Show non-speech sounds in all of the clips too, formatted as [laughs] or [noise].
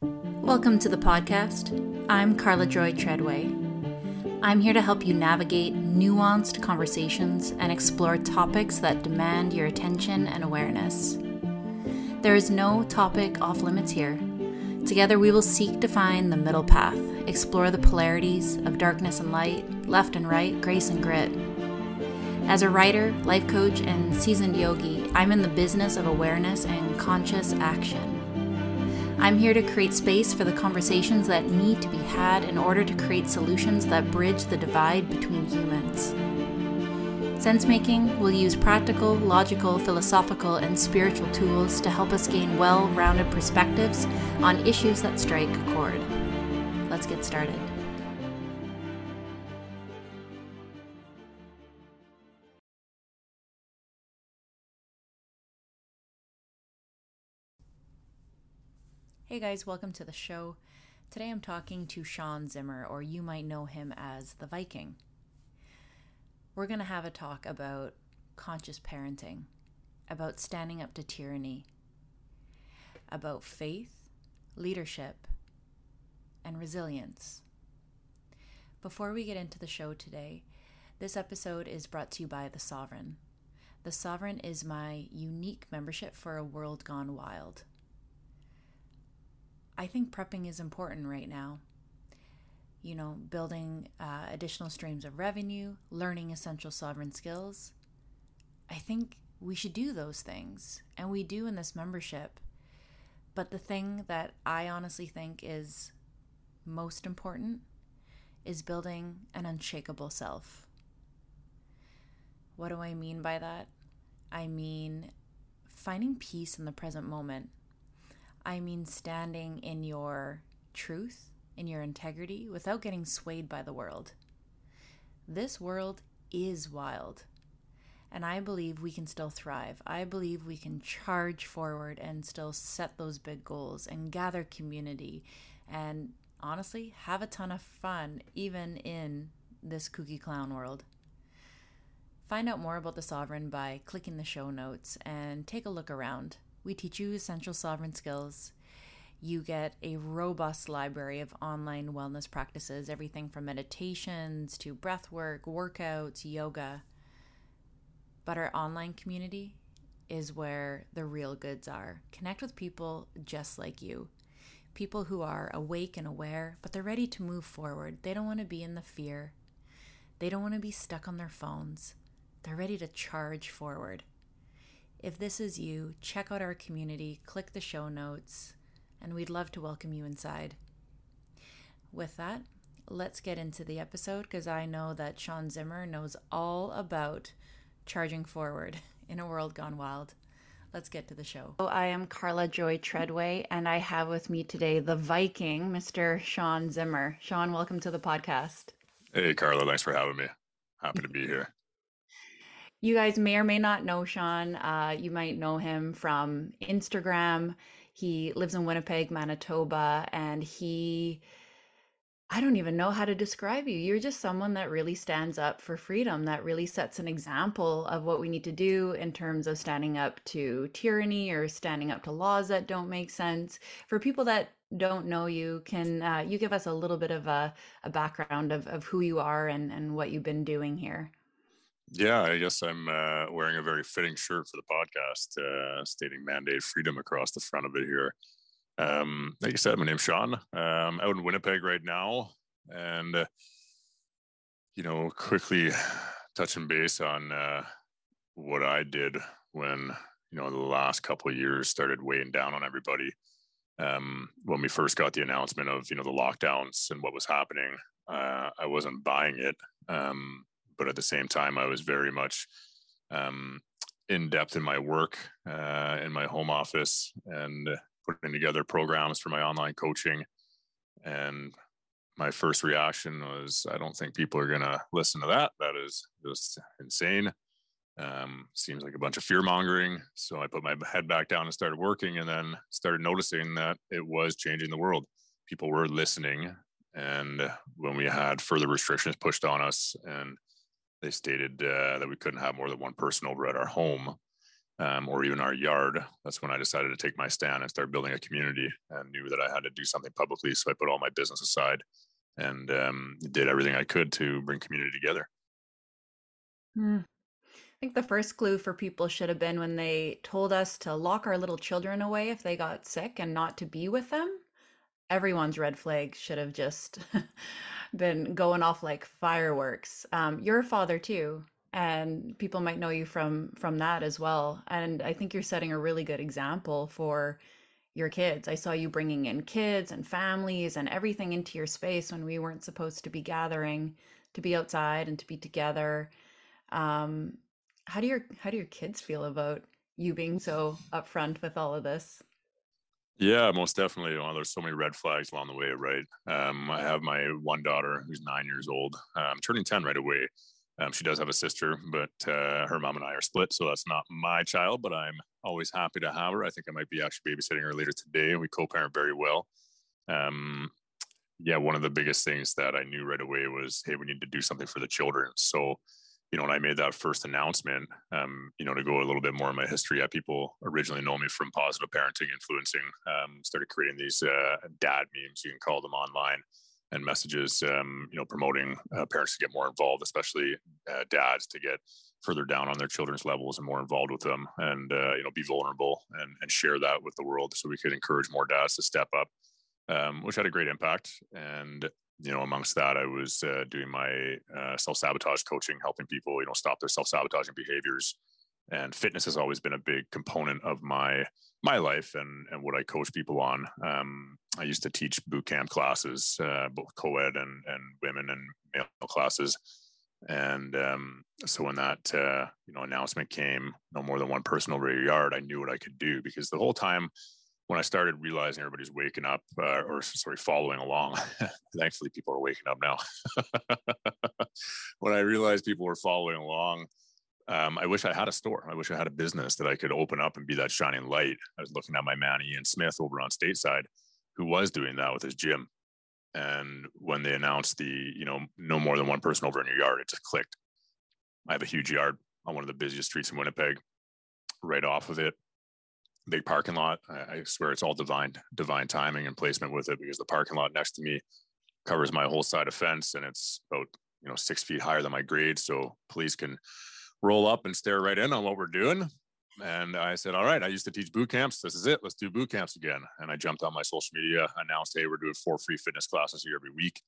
Welcome to the podcast. I'm Karla Joy Treadway. I'm here to help you navigate nuanced conversations and explore topics that demand your attention and awareness. There is no topic off limits here. Together, we will seek to find the middle path, explore the polarities of darkness and light, left and right, grace and grit. As a writer, life coach, and seasoned yogi, I'm in the business of awareness and conscious action. I'm here to create space for the conversations that need to be had in order to create solutions that bridge the divide between humans. Sensemaking will use practical, logical, philosophical, and spiritual tools to help us gain well rounded perspectives on issues that strike a chord. Let's get started. Hey guys, welcome to the show. Today I'm talking to Shaun Zimmer, or you might know him as the Viking. We're going to have a talk about conscious parenting, about standing up to tyranny, about faith, leadership, and resilience. Before we get into the show today, this episode is brought to you by The Sovereign. The Sovereign is my unique membership for a world gone wild. I think prepping is important right now. You know, building uh, additional streams of revenue, learning essential sovereign skills. I think we should do those things, and we do in this membership. But the thing that I honestly think is most important is building an unshakable self. What do I mean by that? I mean finding peace in the present moment I mean standing in your truth, in your integrity, without getting swayed by the world. This world is wild. And I believe we can still thrive. I believe we can charge forward and still set those big goals and gather community and honestly have a ton of fun, even in this kooky clown world. Find out more about the Sovereign by clicking the show notes and take a look around. We teach you essential sovereign skills. You get a robust library of online wellness practices, everything from meditations to breath work, workouts, yoga. But our online community is where the real goods are. Connect with people just like you. People who are awake and aware, but they're ready to move forward. They don't want to be in the fear. They don't want to be stuck on their phones. They're ready to charge forward. If this is you, check out our community, click the show notes, and we'd love to welcome you inside. With that, let's get into the episode because I know that Shaun Zimmer knows all about charging forward [laughs] in a world gone wild. Let's get to the show. So I am Karla Joy Treadway, and I have with me today the Viking, Mr. Shaun Zimmer. Shaun, welcome to the podcast. Hey, Karla, thanks for having me. Happy to be here. You guys may or may not know Shaun. Uh, you might know him from Instagram. He lives in Winnipeg, Manitoba, and he, I don't even know how to describe you. You're just someone that really stands up for freedom, that really sets an example of what we need to do in terms of standing up to tyranny or standing up to laws that don't make sense. For people that don't know you, can uh, you give us a little bit of a, a background of, of who you are and, and what you've been doing here? Yeah, I guess I'm uh, wearing a very fitting shirt for the podcast, uh, stating mandate freedom across the front of it here. Um, like you said, my name's Shaun. I'm out in Winnipeg right now, and uh, you know, quickly touching base on uh, what I did when you know the last couple of years started weighing down on everybody. Um, when we first got the announcement of you know the lockdowns and what was happening, uh, I wasn't buying it. Um, but at the same time, I was very much um, in depth in my work uh, in my home office and putting together programs for my online coaching. And my first reaction was, I don't think people are going to listen to that. That is just insane. Um, seems like a bunch of fear mongering. So I put my head back down and started working, and then started noticing that it was changing the world. People were listening, and when we had further restrictions pushed on us, and they stated uh, that we couldn't have more than one person over at our home. um, or even our yard, that's when I decided to take my stand and start building a community and knew that I had to do something publicly. So I put all my business aside and um, did everything I could to bring community together. Mm. I think the first clue for people should have been when they told us to lock our little children away if they got sick and not to be with them. Everyone's red flag should have just [laughs] been going off like fireworks. Um, you're a father too and people might know you from from that as well and i think you're setting a really good example for your kids. I saw you bringing in kids and families and everything into your space when we weren't supposed to be gathering to be outside and to be together. Um, how do your how do your kids feel about you being so upfront with all of this yeah, most definitely. Well, there's so many red flags along the way, right? Um, I have my one daughter who's nine years old. Um, turning 10 right away. Um, she does have a sister, but uh, her mom and I are split, so that's not my child. But I'm always happy to have her. I think I might be actually babysitting her later today. We co-parent very well. Um, yeah, one of the biggest things that I knew right away was, hey, we need to do something for the children. So, you know, when I made that first announcement, um, you know, to go a little bit more in my history, yeah, people originally know me from positive parenting influencing. Um, started creating these uh, dad memes, you can call them online and messages, um, you know, promoting uh, parents to get more involved, especially uh, dads to get further down on their children's levels and more involved with them, and uh, you know, be vulnerable and and share that with the world, so we could encourage more dads to step up, um, which had a great impact. And you know, amongst that, I was uh, doing my uh, self sabotage coaching, helping people, you know, stop their self sabotaging behaviors. And fitness has always been a big component of my my life and and what I coach people on. Um, I used to teach boot camp classes, uh, both co-ed and and women and male classes. And um, so when that uh, you know announcement came, no more than one person over your yard, I knew what I could do because the whole time when I started realizing everybody's waking up, uh, or sorry, following along, [laughs] thankfully people are waking up now. [laughs] when I realized people were following along, um, I wish I had a store. I wish I had a business that I could open up and be that shining light. I was looking at my man Ian Smith over on Stateside, who was doing that with his gym. And when they announced the, you know, no more than one person over in your yard, it just clicked. I have a huge yard on one of the busiest streets in Winnipeg. Right off of it, big parking lot. I, I swear it's all divine, divine timing and placement with it because the parking lot next to me covers my whole side of fence and it's about you know six feet higher than my grade, so police can roll up and stare right in on what we're doing. And I said, All right, I used to teach boot camps. This is it. Let's do boot camps again. And I jumped on my social media, announced, Hey, we're doing four free fitness classes here every week.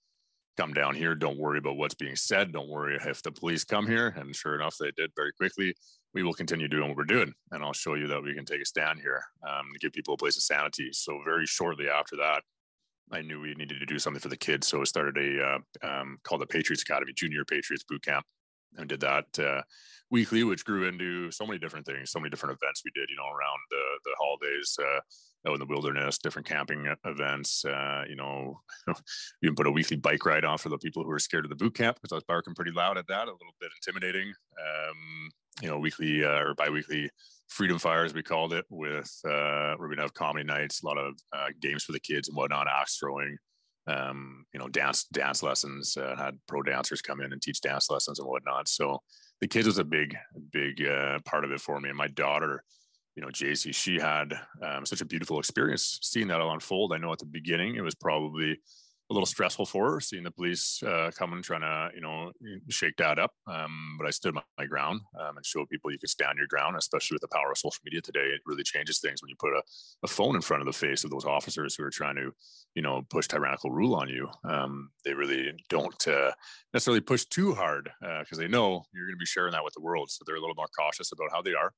Come down here. Don't worry about what's being said. Don't worry if the police come here. And sure enough, they did very quickly. We will continue doing what we're doing. And I'll show you that we can take a stand here um, to give people a place of sanity. So, very shortly after that, I knew we needed to do something for the kids. So, I started a uh, um, called the Patriots Academy Junior Patriots Boot Camp and did that uh, weekly, which grew into so many different things, so many different events we did, you know, around the, the holidays, uh, out in the wilderness, different camping events. Uh, you know, you [laughs] even put a weekly bike ride on for the people who are scared of the boot camp because I was barking pretty loud at that, a little bit intimidating. Um, you know, weekly uh, or biweekly freedom fires we called it with uh, we're gonna have comedy nights a lot of uh, games for the kids and whatnot axe throwing um, you know, dance dance lessons. Uh, had pro dancers come in and teach dance lessons and whatnot. So the kids was a big big uh, part of it for me. And my daughter, you know, JC, she had um, such a beautiful experience seeing that all unfold. I know at the beginning it was probably a little stressful for her seeing the police uh, coming trying to you know shake that up um, but i stood my, my ground um, and showed people you could stand your ground especially with the power of social media today it really changes things when you put a, a phone in front of the face of those officers who are trying to you know push tyrannical rule on you um, they really don't uh, necessarily push too hard because uh, they know you're going to be sharing that with the world so they're a little more cautious about how they are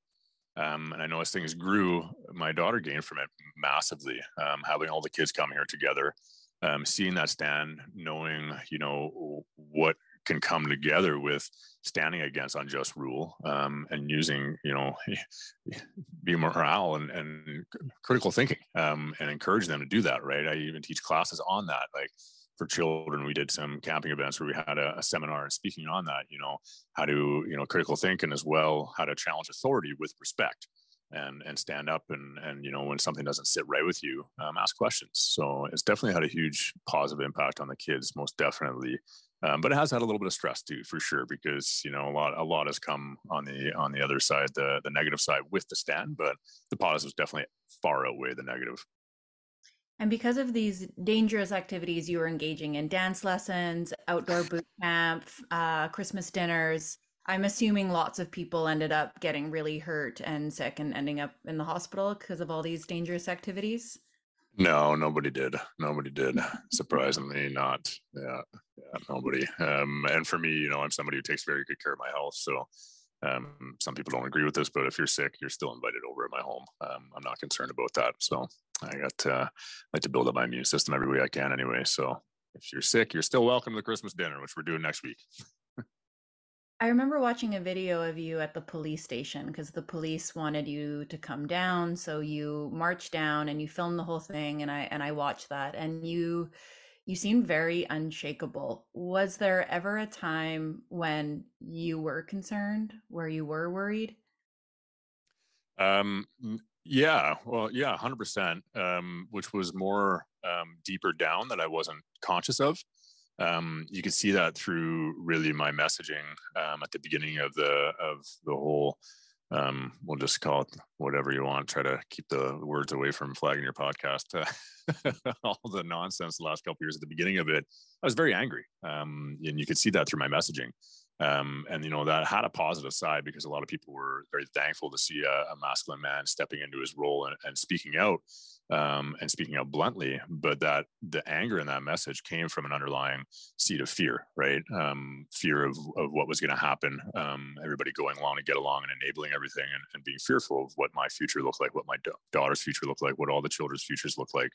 um, and I know as things grew, my daughter gained from it massively. Um, having all the kids come here together, um, seeing that stand, knowing you know what can come together with standing against unjust rule um, and using you know [laughs] be morale and, and critical thinking um, and encourage them to do that right? I even teach classes on that. Like for children we did some camping events where we had a, a seminar and speaking on that you know how to you know critical thinking as well how to challenge authority with respect and and stand up and and you know when something doesn't sit right with you um, ask questions so it's definitely had a huge positive impact on the kids most definitely Um, but it has had a little bit of stress too, for sure, because you know a lot a lot has come on the on the other side, the the negative side with the stand, but the positives definitely far outweigh the negative. And because of these dangerous activities you were engaging in, dance lessons, outdoor boot camp, uh, Christmas dinners, I'm assuming lots of people ended up getting really hurt and sick and ending up in the hospital because of all these dangerous activities. No, nobody did. Nobody did. [laughs] Surprisingly, not. Yeah, yeah, nobody. Um, and for me, you know, I'm somebody who takes very good care of my health. So, um, some people don't agree with this, but if you're sick, you're still invited over at my home. Um, I'm not concerned about that. So, I got to, uh, like to build up my immune system every way I can, anyway. So, if you're sick, you're still welcome to the Christmas dinner, which we're doing next week. I remember watching a video of you at the police station because the police wanted you to come down, so you marched down and you filmed the whole thing and I and I watched that and you you seemed very unshakable. Was there ever a time when you were concerned, where you were worried? Um yeah, well, yeah, 100%, um, which was more um, deeper down that I wasn't conscious of um, you can see that through really my messaging um, at the beginning of the of the whole um, we'll just call it whatever you want. Try to keep the words away from flagging your podcast. Uh, [laughs] all the nonsense the last couple years at the beginning of it, I was very angry, um, and you could see that through my messaging. Um, and you know that had a positive side because a lot of people were very thankful to see a, a masculine man stepping into his role and, and speaking out um, and speaking out bluntly. But that the anger in that message came from an underlying seed of fear, right? Um, fear of, of what was going to happen. Um, everybody going along to get along and enabling everything, and, and, being fearful of what my future looked like, what my da- daughter's future looked like, what all the children's futures look like.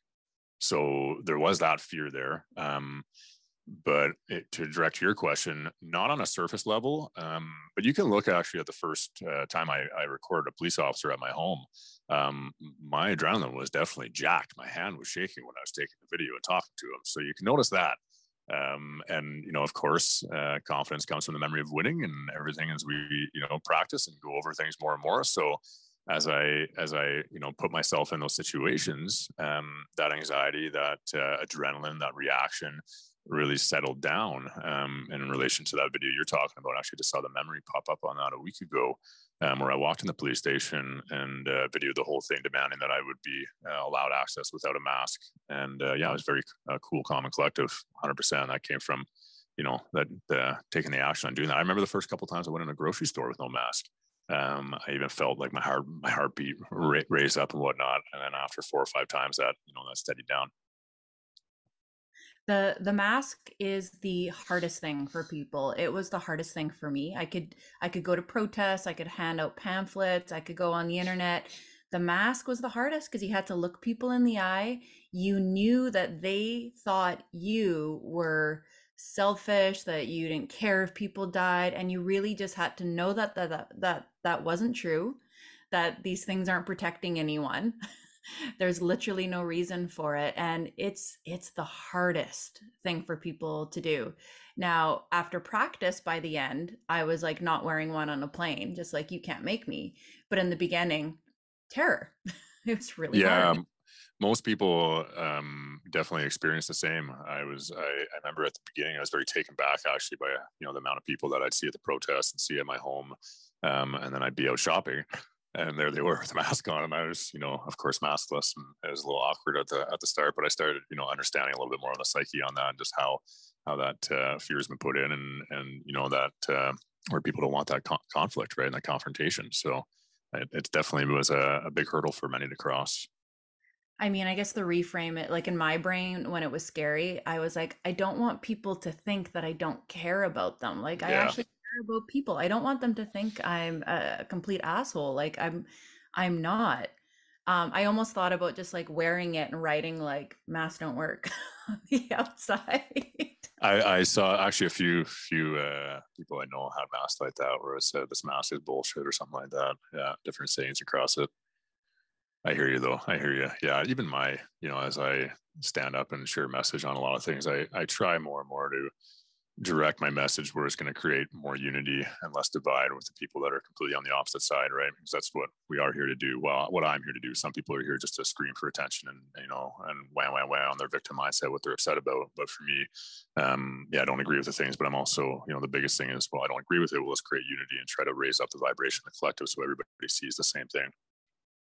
So there was that fear there. But it, to direct your question, not on a surface level, um, but you can look actually at the first uh, time I, I, recorded a police officer at my home. Um, my adrenaline was definitely jacked. My hand was shaking when I was taking the video and talking to him. So you can notice that. Um, and you know, of course, uh, confidence comes from the memory of winning and everything as we you know practice and go over things more and more. So as I as I you know put myself in those situations, um, that anxiety, that uh, adrenaline, that reaction really settled down um, in relation to that video you're talking about. I actually just saw the memory pop up on that a week ago, um, where I walked in the police station and uh, videoed the whole thing, demanding that I would be uh, allowed access without a mask. And uh, yeah, it was very uh, cool, calm, and collective. 100%. That came from, you know, that taking the action on doing that. I remember the first couple times I went in a grocery store with no mask. Um, I even felt like my heart, my heartbeat ra- raised up and whatnot. And then after four or five times, that you know, that steadied down the the mask is the hardest thing for people. It was the hardest thing for me. I could i could go to protests i could hand out pamphlets i could go on the internet. The mask was the hardest because you had to look people in the eye. You knew that they thought you were selfish that you didn't care if people died and you really just had to know that that that that, that wasn't true that these things aren't protecting anyone [laughs] there's literally no reason for it and it's it's the hardest thing for people to do. Now after practice by the end i was like not wearing one on a plane just like you can't make me. But in the beginning terror. [laughs] It was really yeah hard. most people um, definitely experienced the same. I was I, I remember at the beginning i was very taken back actually by you know the amount of people that i'd see at the protest and see at my home um, and then i'd be out shopping and there they were with a [laughs] mask on and i was you know of course maskless and it was a little awkward at the at the start but i started you know understanding a little bit more on the psyche on that and just how how that uh, fear has been put in and and you know that uh, where people don't want that con- conflict right and that confrontation so it, it definitely was a, a big hurdle for many to cross I mean, I guess the reframe it, like in my brain when it was scary, I was like, I don't want people to think that I don't care about them. Like, yeah. I actually about people. I don't want them to think I'm a complete asshole. Like I'm I'm not. Um, I almost thought about just like wearing it and writing like masks don't work [laughs] on the [laughs] outside. I, I saw actually a few few uh, people I know had masks like that where it said this mask is bullshit or something like that. Yeah, different sayings across it. I hear you though. I hear you. Yeah, even my, you know, as I stand up and share message on a lot of things, I I try more and more to direct my message where it's going to create more unity and less divide with the people that are completely on the opposite side, right? Because that's what we are here to do. Well, what I'm here to do. Some people are here just to scream for attention and you know and wham wham wham on their victim mindset, what they're upset about. But for me, um, yeah, I don't agree with the things, but I'm also you know the biggest thing is well, I don't agree with it. Well, let's create unity and try to raise up the vibration of the collective so everybody sees the same thing.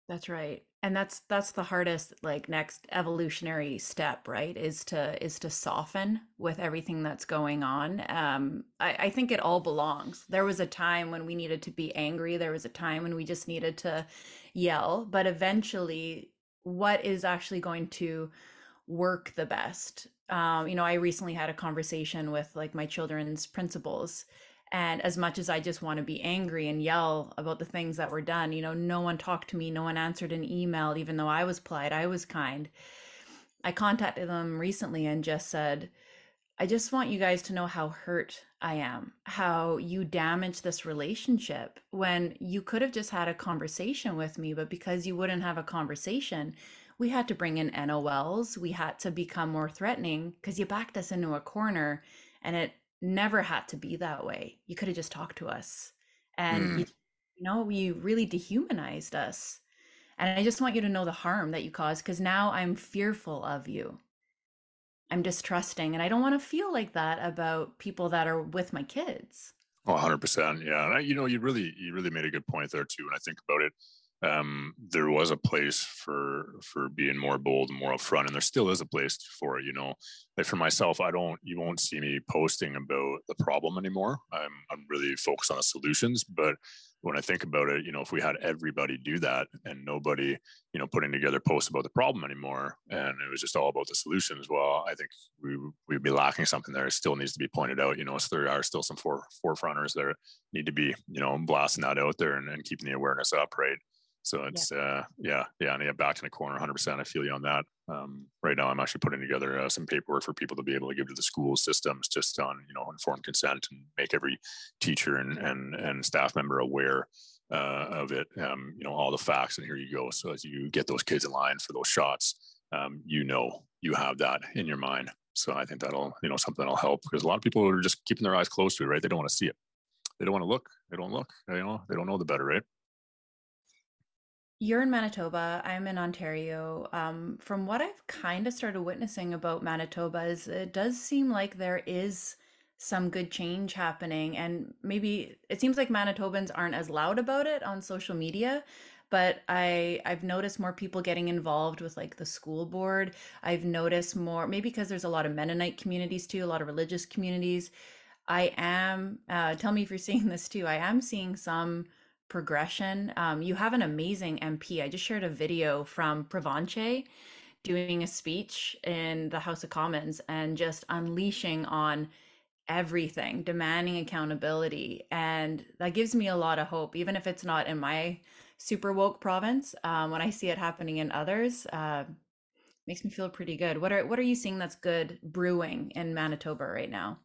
That's right. And that's that's the hardest like next evolutionary step, right? Is to is to soften with everything that's going on. Um I, I think it all belongs. There was a time when we needed to be angry. There was a time when we just needed to yell. But eventually what is actually going to work the best? Um, you know, I recently had a conversation with like my children's principals and as much as I just want to be angry and yell about the things that were done, you know, no one talked to me, no one answered an email, even though I was polite, I was kind. I contacted them recently and just said, I just want you guys to know how hurt I am, how you damaged this relationship when you could have just had a conversation with me, but because you wouldn't have a conversation, we had to bring in NOLs. We had to become more threatening because you backed us into a corner and it never had to be that way. You could have just talked to us. And, mm. you, you know, you really dehumanized us. And I just want you to know the harm that you caused because now I'm fearful of you. I'm distrusting. And I don't want to feel like that about people that are with my kids. Oh, 100%. Yeah. And I, you know, you really, you really made a good point there too. When I think about it, um, there was a place for for being more bold and more upfront, and there still is a place for it. You know, like for myself, I don't, you won't see me posting about the problem anymore. I'm I'm really focused on the solutions, but when I think about it, you know, if we had everybody do that and nobody, you know, putting together posts about the problem anymore, and it was just all about the solutions, well, I think we we'd be lacking something there. It still needs to be pointed out. You know, so there are still some fore, forefronters that need to be, you know, blasting that out there and, and keeping the awareness up, right? So it's yeah. uh yeah yeah and yeah backed in the corner 100. percent I feel you on that. Um, right now I'm actually putting together uh, some paperwork for people to be able to give to the school systems just on you know informed consent and make every teacher and and and staff member aware uh, of it. Um, you know all the facts and here you go. So as you get those kids in line for those shots, um, you know you have that in your mind. So I think that'll you know something that'll help because a lot of people are just keeping their eyes closed to it. Right? They don't want to see it. They don't want to look. They don't look. You know they don't know the better. Right? You're in Manitoba. I'm in Ontario. Um, from what I've kind of started witnessing about Manitoba, is it does seem like there is some good change happening, and maybe it seems like Manitobans aren't as loud about it on social media. But I I've noticed more people getting involved with like the school board. I've noticed more maybe because there's a lot of Mennonite communities too, a lot of religious communities. I am uh, tell me if you're [laughs] seeing this too. I am seeing some progression. Um, you have an amazing MP. I just shared a video from Provencher doing a speech in the House of Commons and just unleashing on everything, demanding accountability. And that gives me a lot of hope, even if it's not in my super woke province. Um, when I see it happening in others, uh, makes me feel pretty good. What are what are you seeing that's good brewing in Manitoba right now?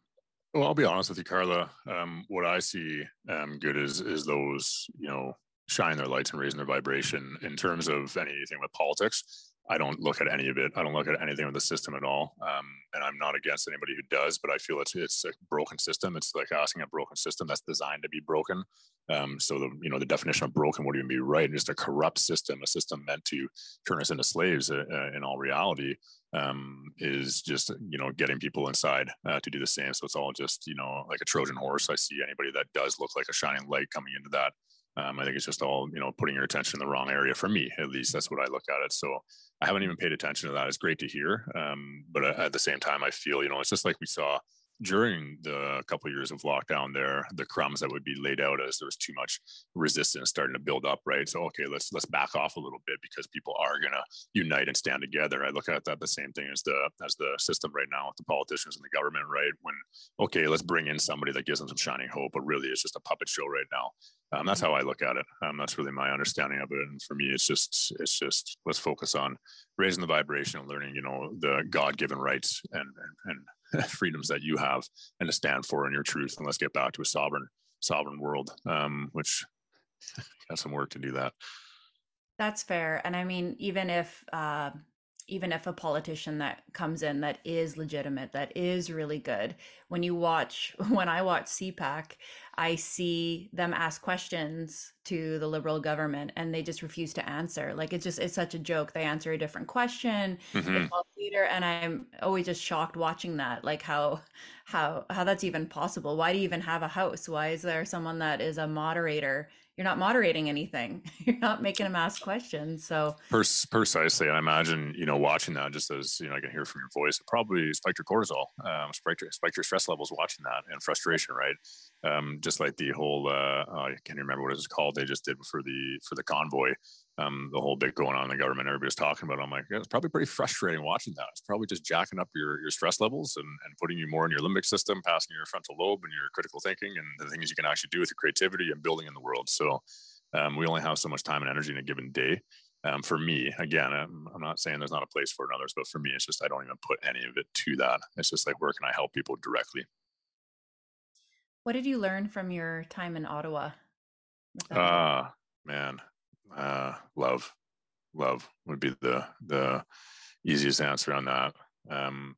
Well, I'll be honest with you, Karla. Um, what I see um, good is is those you know shine their lights and raising their vibration in terms of anything with politics. I don't look at any of it. I don't look at anything with the system at all. Um, and I'm not against anybody who does, but I feel it's it's a broken system. It's like asking a broken system that's designed to be broken. Um, so the you know the definition of broken would even be right. Just a corrupt system, a system meant to turn us into slaves. Uh, uh, in all reality, um, is just you know getting people inside uh, to do the same. So it's all just you know like a Trojan horse. I see anybody that does look like a shining light coming into that um, I think it's just all you know putting your attention in the wrong area for me. At least that's what I look at it. So I haven't even paid attention to that. It's great to hear, um, but at the same time, I feel you know it's just like we saw during the couple of years of lockdown there the crumbs that would be laid out as there was too much resistance starting to build up right? So okay let's let's back off a little bit because people are going to unite and stand together. I look at that the same thing as the as the system right now with the politicians and the government right? When okay let's bring in somebody that gives them some shining hope but really it's just a puppet show right now. Um, that's how i look at it. Um, that's really my understanding of it. And for me it's just it's just let's focus on raising the vibration and learning you know the god-given rights and and, and [laughs] freedoms that you have and to stand for in your truth. And let's get back to a sovereign, sovereign world, um, which [laughs] got some work to do that. That's fair. And I mean, even if, uh, even if a politician that comes in that is legitimate, that is really good, when you watch, [laughs] when I watch CPAC, I see them ask questions to the liberal government and they just refuse to answer. Like it's just, it's such a joke. They answer a different question, mm-hmm. leader, and I'm always just shocked watching that. Like how, how, how that's even possible. Why do you even have a house? Why is there someone that is a moderator you're not moderating anything. [laughs] You're not making them ask questions. So precisely, I imagine you know watching that just as you know I can hear from your voice, probably spiked your cortisol, um, spiked, your, spiked your stress levels watching that and frustration, right? Um, just like the whole uh, oh, I can't remember what it was called. They just did for the for the convoy um, the whole bit going on in the government everybody's talking about. it. I'm like, yeah, it's probably pretty [laughs] frustrating watching that. It's probably just jacking up your, your stress levels and, and putting you more in your limbic system, passing your frontal lobe and your critical thinking and the things you can actually do with your creativity and building in the world. So um, we only have so much time and energy in a given day. Um, for me, again, I'm, I'm, not saying there's not a place for it in others, but for me, it's just I don't even put any of it to that. It's just like, where can I help people directly? What did you learn from your time in Ottawa? Ah, uh, man, uh, love, love would be the the easiest answer on that. Um,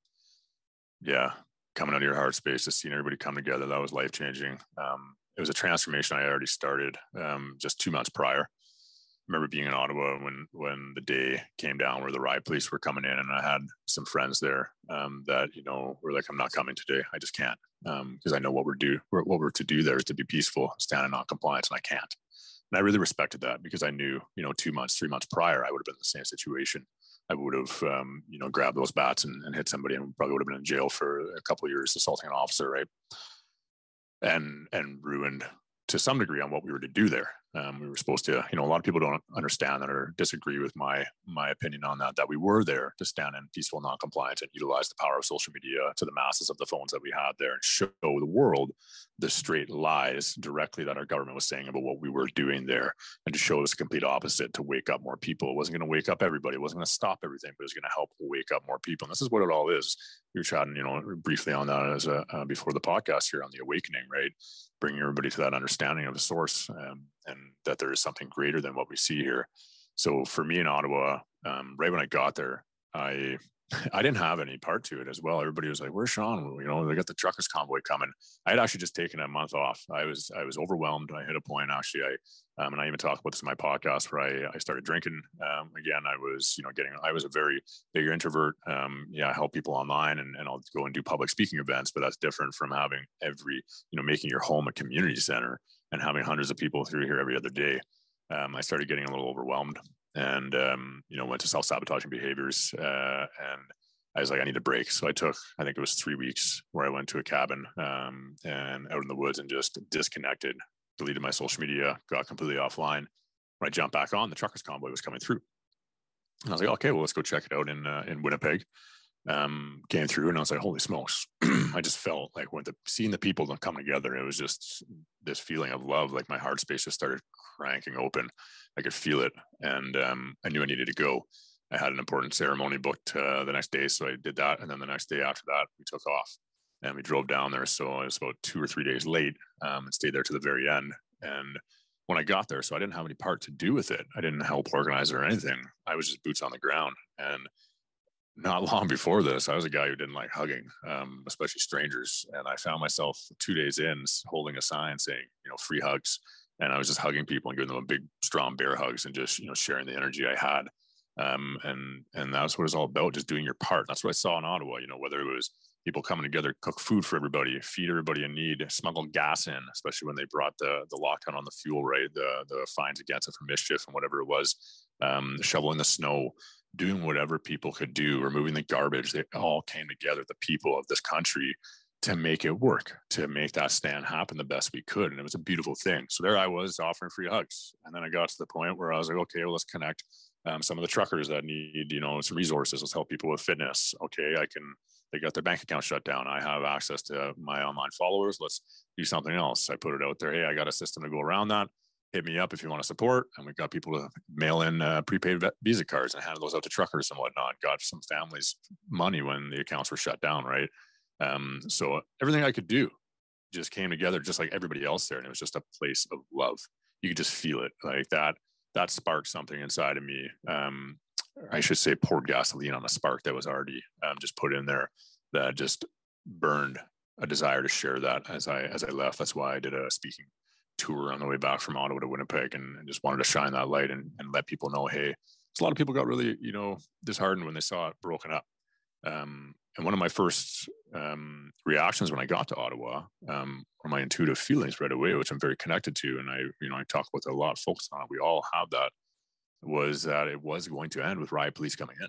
yeah, coming out of your heart space, just seeing everybody come together, that was life changing. Um, it was a transformation I already started um, just two months prior. I remember being in Ottawa when when the day came down where the riot police were coming in, and I had some friends there um, that you know were like, "I'm not coming today. I just can't," because um, I know what we're do what we're to do there is to be peaceful, stand in non-compliance, and I can't. And I really respected that because I knew, you know, two months, three months prior, I would have been in the same situation. I would have, um, you know, grabbed those bats and, and, hit somebody and probably would have been in jail for a couple of years, assaulting an officer, right? And and ruined to some degree on what we were to do there. Um, we were supposed to, you know, a lot of people don't understand that or disagree with my my opinion on that. That we were there to stand in peaceful noncompliance and utilize the power of social media to the masses of the phones that we had there and show the world the straight lies directly that our government was saying about what we were doing there, and to show us the complete opposite to wake up more people. It wasn't going to wake up everybody. It wasn't going to stop everything, but it was going to help wake up more people. And this is what it all is. Were chatting, you know, briefly on that as a, uh, before the podcast here on the awakening, right? Bringing everybody to that understanding of the source um, and that there is something greater than what we see here. So for me in Ottawa, um, right when I got there, I [laughs] I didn't have any part to it as well. Everybody was like, "Where's Shaun?" You know, they got the truckers convoy coming. I had actually just taken a month off. I was I was overwhelmed. I hit a point actually. I um, and I even talked about this in my podcast where I I started drinking um, again. I was you know getting I was a very big introvert. Um, yeah, I help people online and, and I'll go and do public speaking events, but that's different from having every you know making your home a community center and having hundreds of people through here every other day. Um, I started getting a little overwhelmed and um, you know went to self-sabotaging behaviors uh, and i was like i need a break. So i took i think it was three weeks where i went to a cabin um, and out in the woods and just disconnected deleted my social media got completely offline. When i jumped back on the truckers convoy was coming through. And i was like okay well let's go check it out in uh, in winnipeg um, came through and I was like, holy smokes. [clears throat] I just felt like when the seeing the people come together, it was just this feeling of love. Like my heart space just started cranking open. I could feel it. And um, I knew I needed to go. I had an important ceremony booked uh, the next day. So I did that. And then the next day after that, we took off and we drove down there. So I was about two or three days late um, and stayed there to the very end. And when I got there, so I didn't have any part to do with it. I didn't help organize or anything. I was just boots on the ground. And not long before this, I was a guy who didn't like hugging, um, especially strangers. And I found myself two days in holding a sign saying, you know, free hugs. And I was just hugging people and giving them a big, strong bear hugs and just, you know, sharing the energy I had. Um, and and that's what it's all about, just doing your part. That's what I saw in Ottawa. You know, whether it was people coming together, cook food for everybody, feed everybody in need, smuggle gas in, especially when they brought the the lockdown on the fuel, right? The the fines against it for mischief and whatever it was, um, shoveling the snow doing whatever people could do, removing the garbage. They all came together, the people of this country, to make it work, to make that stand happen the best we could. And it was a beautiful thing. So there I was offering free hugs. And then I got to the point where I was like, okay, well, let's connect um, some of the truckers that need, you know, some resources. Let's help people with fitness. Okay, I can, they got their bank account shut down. I have access to my online followers. Let's do something else. I put it out there. Hey, I got a system to go around that hit me up if you want to support. And we've got people to mail in uh, prepaid Visa cards and hand those out to truckers and whatnot. Got some families money when the accounts were shut down, right? Um, so everything I could do just came together, just like everybody else there, and it was just a place of love. You could just feel it, like that. That sparked something inside of me. Um, I should say, poured gasoline on a spark that was already um, just put in there that just burned a desire to share that as I as I left. That's why I did a speaking tour on the way back from Ottawa to Winnipeg and, and just wanted to shine that light and, and let people know, hey, a lot of people got really, you know, disheartened when they saw it broken up. Um, and one of my first um, reactions when I got to Ottawa um, were my intuitive feelings right away, which I'm very connected to, and I, you know, I talk with a lot of folks on it. We all have that. Was that it was going to end with riot police coming in,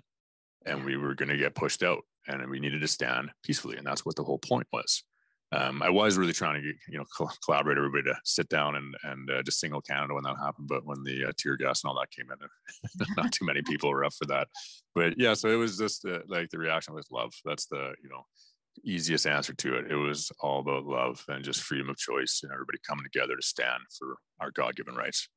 and we were going to get pushed out, and we needed to stand peacefully, and that's what the whole point was um, I was really trying to you know collaborate everybody to sit down and and uh, just single Canada when that happened. But when the uh, tear gas and all that came in, [laughs] not too many people were up for that. But yeah, so it was just uh, like the reaction was love. That's the you know easiest answer to it. It was all about love and just freedom of choice and everybody coming together to stand for our God given rights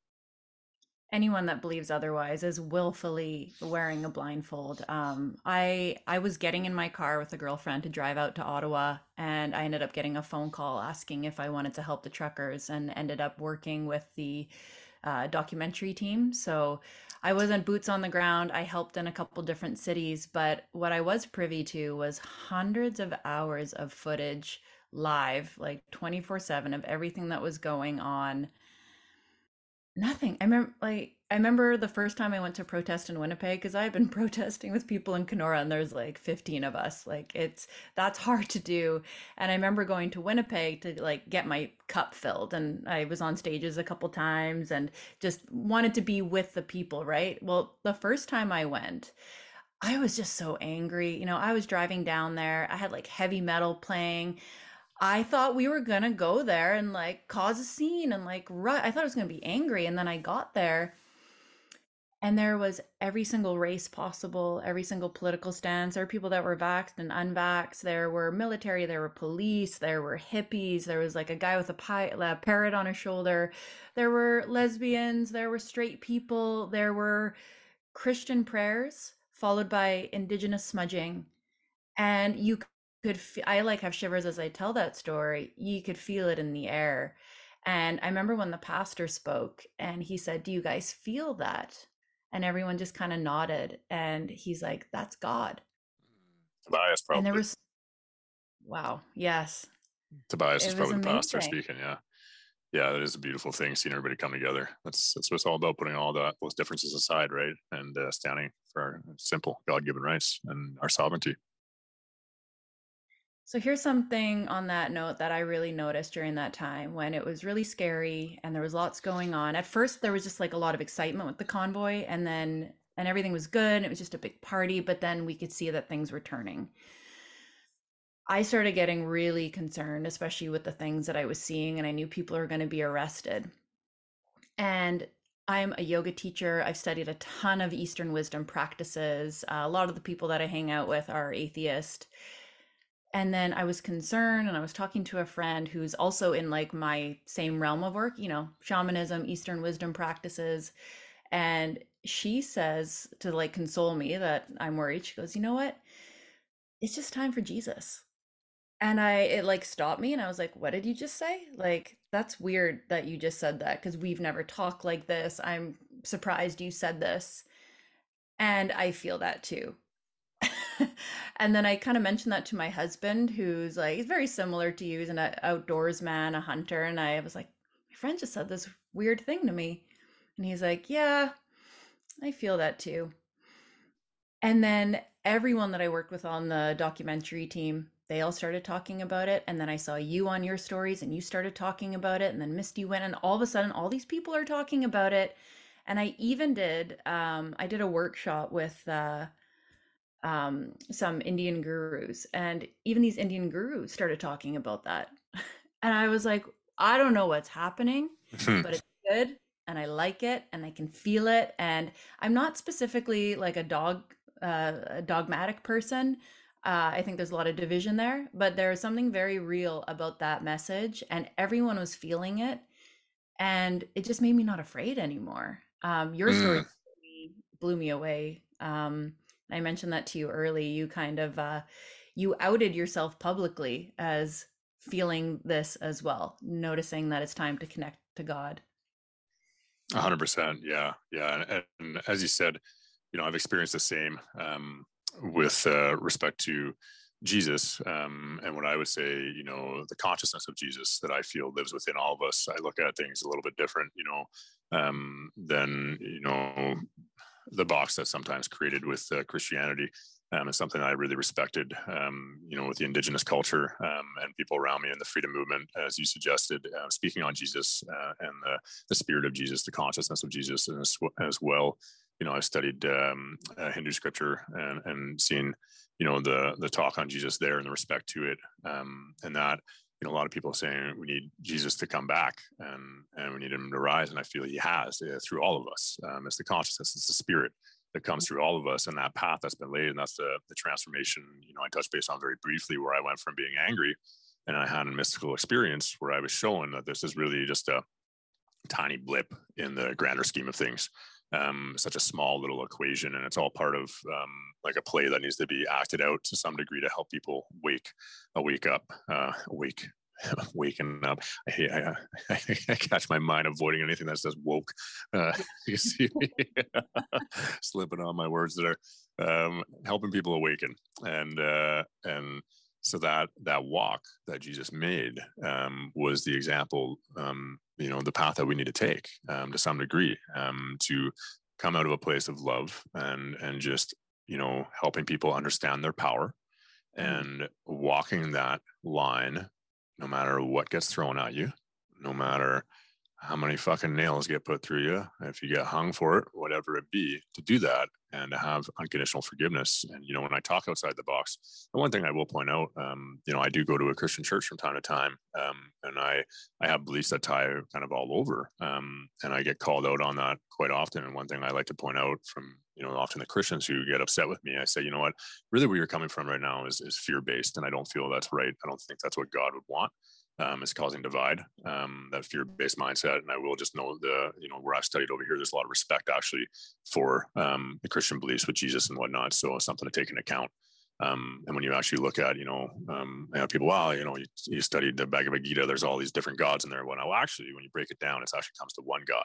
anyone that believes otherwise is willfully wearing a blindfold. Um, I I was getting in my car with a girlfriend to drive out to Ottawa, and I ended up getting a phone call asking if I wanted to help the truckers, and ended up working with the uh, documentary team. So I wasn't boots on the ground. I helped in a couple different cities, but what I was privy to was hundreds of hours of footage live, like twenty four seven, of everything that was going on Nothing. I remember like I remember the first time I went to protest in Winnipeg because I've been [laughs] protesting with people in Kenora and there's like 15 of us. Like it's that's hard to do. And I remember going to Winnipeg to like get my cup filled and I was on stages a couple times and just wanted to be with the people, right? Well, the first time I went, I was just so angry. You know, I was driving down there. I had like heavy metal playing. I thought we were gonna go there and like cause a scene and like rut. I thought I was gonna be angry, and then I got there, and there was every single race possible, every single political stance. There were people that were vaxxed and unvaxxed. There were military. There were police. There were hippies. There was like a guy with a, a parrot on his shoulder. There were lesbians. There were straight people. There were Christian prayers followed by indigenous smudging, and you could f- I like have shivers as I tell that story. You could feel it in the air. And I remember when the pastor spoke and he said, "Do you guys feel that?" And everyone just kind of nodded and he's like, "That's God." Tobias probably. And there was Wow, yes. Tobias it is probably the pastor speaking, yeah. Yeah, that is a beautiful thing seeing everybody come together. That's that's what it's all about putting all the, those differences aside, right? And uh, standing for our simple God-given rights and our sovereignty. So here's something on that note that I really noticed during that time when it was really scary and there was lots going on. At first there was just like a lot of excitement with the convoy and then and everything was good it was just a big party, but then we could see that things were turning. I started getting really concerned, especially with the things that I was seeing and I knew people were going to be arrested. And I'm a yoga teacher. I've studied a ton of Eastern wisdom practices. Uh, a lot of the people that I hang out with are atheist and then i was concerned and i was talking to a friend who's also in like my same realm of work you know shamanism eastern wisdom practices. And she says to like console me that i'm worried she goes you know what? It's just time for jesus. And i it like stopped me and i was like what did you just say? Like that's weird that you just said that because we've never talked like this. I'm surprised you said this. And i feel that too [laughs] and then I kind of mentioned that to my husband, who's like, he's very similar to you. He's an outdoors man, a hunter. And I was like, my friend just said this weird thing to me. And he's like, yeah, I feel that too. And then everyone that I worked with on the documentary team, they all started talking about it. And then I saw you on your stories and you started talking about it. And then Misty went, and all of a sudden, all these people are talking about it. And I even did, um, I did a workshop with, uh, um, some Indian gurus, and even these Indian gurus started talking about that. [laughs] And I was like, I don't know what's happening, but it's good and I like it and I can feel it. And I'm not specifically like a dog, uh, a dogmatic person. Uh, I think there's a lot of division there, but there's something very real about that message, and everyone was feeling it, and it just made me not afraid anymore. Um, your story mm. blew me away. Um, I mentioned that to you early. You kind of uh, you outed yourself publicly as feeling this as well, noticing that it's time to connect to God. A hundred percent. Yeah. Yeah. And, and, as you said, you know, I've experienced the same um, with uh, respect to Jesus. Um, and what I would say, you know, the consciousness of Jesus that I feel lives within all of us. I look at things a little bit different, you know, um, than, you know, the box that's sometimes created with uh, Christianity. Um, is something I really respected, um, you know, with the indigenous culture um, and people around me in the freedom movement, as you suggested, uh, speaking on Jesus uh, and the, the spirit of Jesus, the consciousness of Jesus as, as well you know, I've studied um, uh, Hindu scripture and, and seen, you know, the the talk on Jesus there and the respect to it, um, and that, you know, a lot of people are saying we need Jesus to come back and and we need him to rise, and I feel he has uh, through all of us. Um, it's the consciousness, it's the spirit that comes through all of us, and that path that's been laid, and that's the the transformation. You know, I touched base on very briefly where I went from being angry, and I had a mystical experience where I was shown that this is really just a tiny blip in the grander scheme of things um, such a small little equation, and it's all part of um, like a play that needs to be acted out to some degree to help people wake, uh, wake up, uh, wake, [laughs] waking up. I, hate, I, [laughs] I, catch my mind avoiding anything that says woke. Uh, [laughs] you see me slipping on my words that are um, helping people awaken, and uh, and so that that walk that Jesus made um, was the example um, you know the path that we need to take um, to some degree um, to come out of a place of love and and just you know helping people understand their power mm-hmm. and walking that line no matter what gets thrown at you no matter how many fucking nails get put through you if you get hung for it whatever it be to do that and to have unconditional forgiveness. And you know when i talk outside the box the one thing i will point out um, you know i do go to a christian church from time to time um, and i i have beliefs that tie kind of all over um, and i get called out on that quite often. And one thing i like to point out from you know often the christians who get upset with me i say you know what? Really where you're coming from right now is, is fear based and i don't feel that's right. I don't think that's what god would want um, is causing divide, um, that fear-based mindset. And I will just know the, you know, where I've studied over here, there's a lot of respect actually for um, the Christian beliefs with Jesus and whatnot. So something to take into account. Um, and when you actually look at, you know, um, you know, people, wow, you know, you, you, studied the Bhagavad Gita, there's all these different gods in there. Well, actually, when you break it down, it actually comes to one God.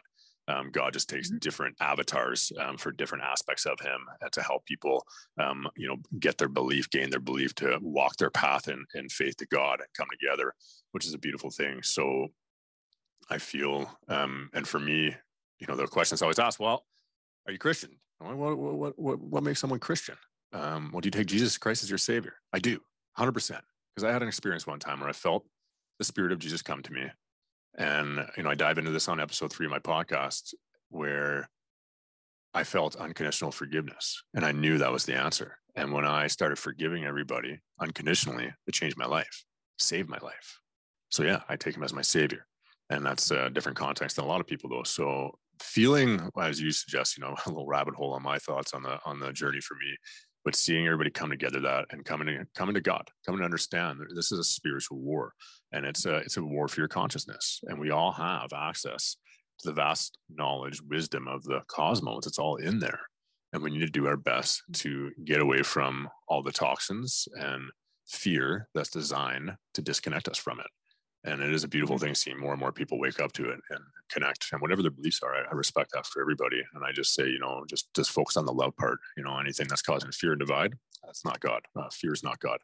Um, God just takes mm-hmm. different avatars um, for different aspects of Him uh, to help people, um, you know, get their belief, gain their belief, to walk their path in, in faith to God and come together, which is a beautiful thing. So, I feel, um, and for me, you know, the questions I always asked, "Well, are you Christian? What what what what, what makes someone Christian? Um, well, do you take Jesus Christ as your Savior? I do, hundred percent, because I had an experience one time where I felt the Spirit of Jesus come to me and, you know, I dive into this on episode three of my podcast where I felt unconditional forgiveness and I knew that was the answer. And when I started forgiving everybody unconditionally, it changed my life, saved my life. So, yeah, I take him as my savior. And that's a different context than a lot of people, though. So, feeling, as you suggest, you know, [laughs] a little rabbit hole on my thoughts on the on the journey for me but seeing everybody come together that and coming to coming to God, coming to understand this is a spiritual war, and it's a it's a war for your consciousness, and we all have access to the vast knowledge, wisdom of the cosmos. It's all in there, and we need to do our best to get away from all the toxins and fear that's designed to disconnect us from it and it is a beautiful thing seeing more and more people wake up to it and connect and whatever their beliefs are I, I, respect that for everybody and i just say you know just just focus on the love part you know anything that's causing fear and divide that's not god uh, fear is not god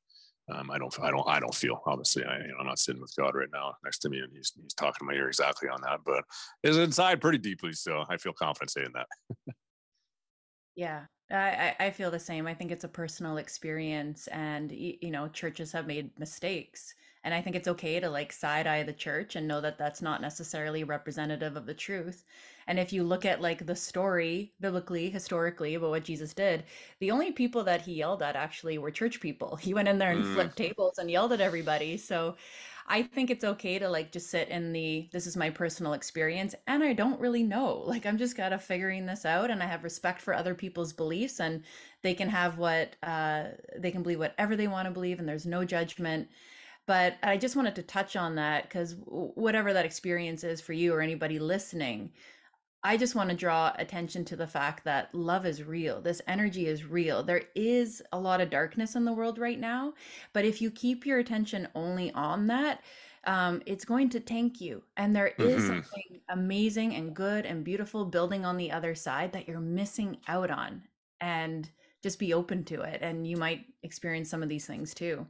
um, I don't, I don't, I don't feel. Obviously, I, you know, I'm not sitting with God right now next to me, and he's he's talking to my ear exactly on that. But it's inside pretty deeply, so I feel confident saying that. yeah, I, I feel the same. I think it's a personal experience, and you know, churches have made mistakes, and I think it's okay to like side eye the church and know that that's not necessarily representative of the truth. And if you look at like the story biblically, historically about what Jesus did, the only people that he yelled at actually were church people. He went in there and mm. flipped tables and yelled at everybody. So I think it's okay to like just sit in the this is my personal experience and I don't really know. Like I'm just kind of figuring this out and I have respect for other people's beliefs and they can have what uh they can believe whatever they want to believe and there's no judgment but I just wanted to touch on that because whatever that experience is for you or anybody listening, I just want to draw attention to the fact that love is real. This energy is real. There is a lot of darkness in the world right now, but if you keep your attention only on that, um, it's going to tank you. And there is mm-hmm. something amazing and good and beautiful building on the other side that you're missing out on. and just be open to it and you might experience some of these things too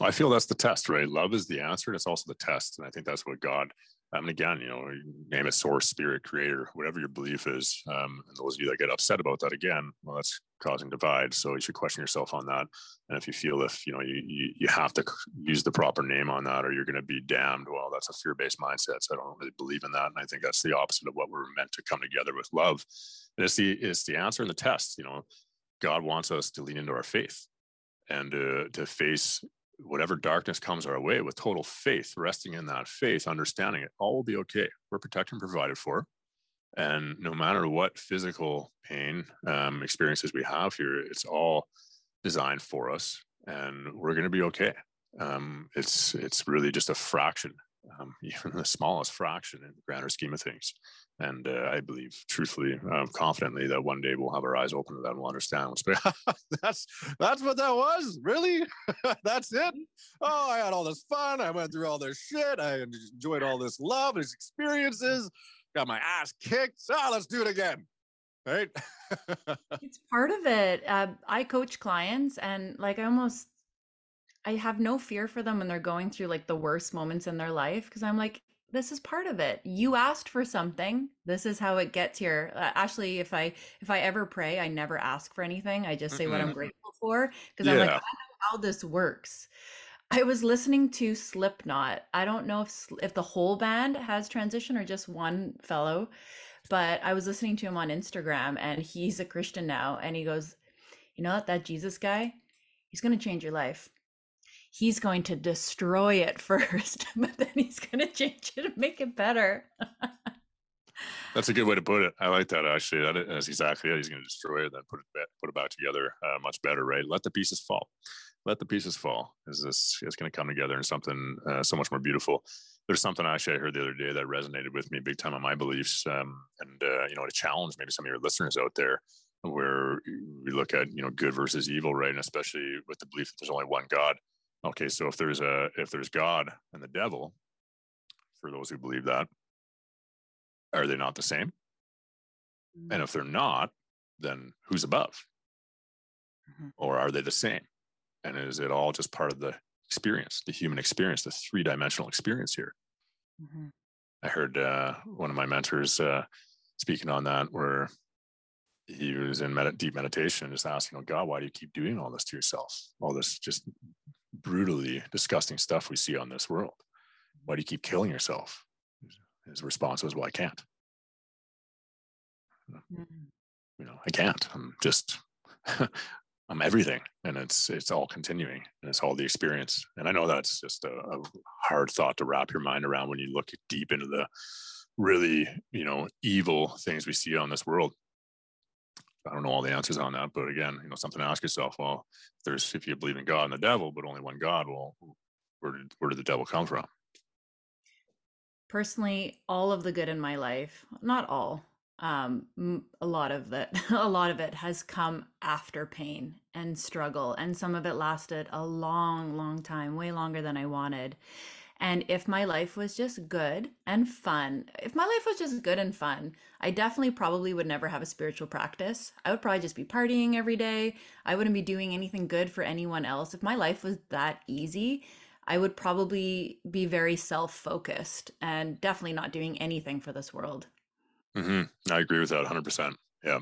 i feel that's the test right love is the answer and it's also the test and i think that's what god and again, you know, name it source, spirit, creator, whatever your belief is. Um, and those of you that get upset about that again, well, that's causing divide. So you should question yourself on that. And if you feel if you know you you, you have to use the proper name on that, or you're going to be damned, well, that's a fear-based mindset. So I don't really believe in that. And I think that's the opposite of what we're meant to come together with love. And it's the it's the answer and the test. You know, God wants us to lean into our faith and uh, to face whatever darkness comes our way with total faith, resting in that faith, understanding it, all will be okay. We're protected and provided for. And no matter what physical pain um, experiences we have here, it's all designed for us, and we're going to be okay. Um, it's it's really just a fraction, um, [laughs] even the smallest fraction in the grander scheme of things. And uh, I believe, truthfully, um, confidently, that one day we'll have our eyes open to that and we'll understand. [laughs] that's that's what that was, really. [laughs] that's it. Oh, I had all this fun. I went through all this shit. I enjoyed all this love, these experiences. Got my ass kicked. So oh, let's do it again. Right. it's part of it. Uh, I coach clients, and like I almost I have no fear for them when they're going through like the worst moments in their life because I'm like, this is part of it you asked for something this is how it gets here uh, actually if i if i ever pray i never ask for anything i just say mm-hmm. what i'm mm-hmm. grateful for because yeah. i'm like i know how this works i was listening to slipknot i don't know if if the whole band has transition or just one fellow but i was listening to him on instagram and he's a christian now and he goes you know what that jesus guy he's going to change your life he's going to destroy it [laughs] first, but then he's going to change it and make it better. That's a good [laughs] way to put it. I like that actually. That is exactly it. He's going to destroy it, then put it back, put it back together uh, much better, right? Let the pieces fall. Let the pieces fall. Is this? It's going to come together in something uh, so much more beautiful. There's something actually I heard the other day that resonated with me big time on my beliefs, um, and uh, you know, to challenge maybe some of your listeners out there, where we look at you know good versus evil, right? And especially with the belief that there's only one God Okay, so if there's a if there's God and the devil, for those who believe that, are they not the same? And if they're not, then who's above? Mm-hmm. Or are they the same? And is it all just part of the experience, the human experience, the three dimensional experience here? Mm-hmm. I heard uh, one of my mentors uh, speaking on that, where he was in med- deep meditation, just asking, "Oh God, why do you keep doing all this to yourself? All this just brutally disgusting stuff we see on this world. Why do you keep killing yourself? His response was, Well, I can't. Mm-hmm. You know, I can't. I'm just [laughs] I'm everything. And it's it's all continuing and it's all the experience. And I know that's just a, a hard thought to wrap your mind around when you look deep into the really, you know, evil things we see on this world. I don't know all the answers on that, but again, you know, something to ask yourself. Well, there's if you believe in God and the devil, but only one God, well, where did where did the devil come from? Personally, all of the good in my life, not all, um, a lot of that, [laughs] a lot of it has come after pain and struggle, and some of it lasted a long, long time, way longer than I wanted. And if my life was just good and fun, if my life was just good and fun, I definitely probably would never have a spiritual practice. I would probably just be partying every day. I wouldn't be doing anything good for anyone else. If my life was that easy, I would probably be very self focused and definitely not doing anything for this world. Mm-hmm. I agree with that 100%. Yeah.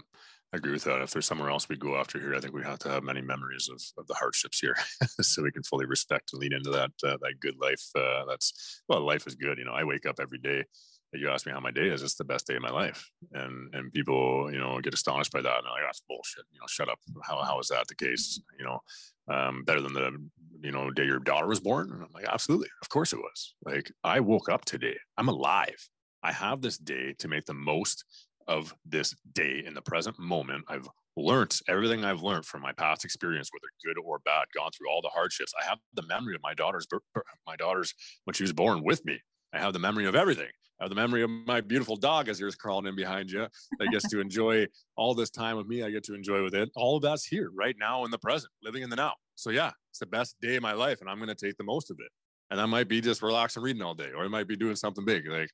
I agree with that. If there's somewhere else we go after here, I think we have to have many memories of, of the hardships here, [laughs] so we can fully respect and lean into that uh, that good life. Uh, that's well, life is good. You know, I wake up every day. You ask me how my day is; it's the best day of my life, and and people, you know, get astonished by that, and like, that's bullshit. You know, shut up. How how is that the case? You know, um, better than the you know day your daughter was born. And I'm like, absolutely, of course it was. Like I woke up today. I'm alive. I have this day to make the most of this day in the present moment. I've learned everything I've learned from my past experience, whether good or bad, gone through all the hardships. I have the memory of my daughter's my daughter's when she was born with me. I have the memory of everything. I have the memory of my beautiful dog as yours crawling in behind you that gets to enjoy all this time with me. I get to enjoy with it. All of that's here right now in the present, living in the now. So yeah, it's the best day of my life, and I'm going to take the most of it. And I might be just relaxing reading all day, or I might be doing something big. Like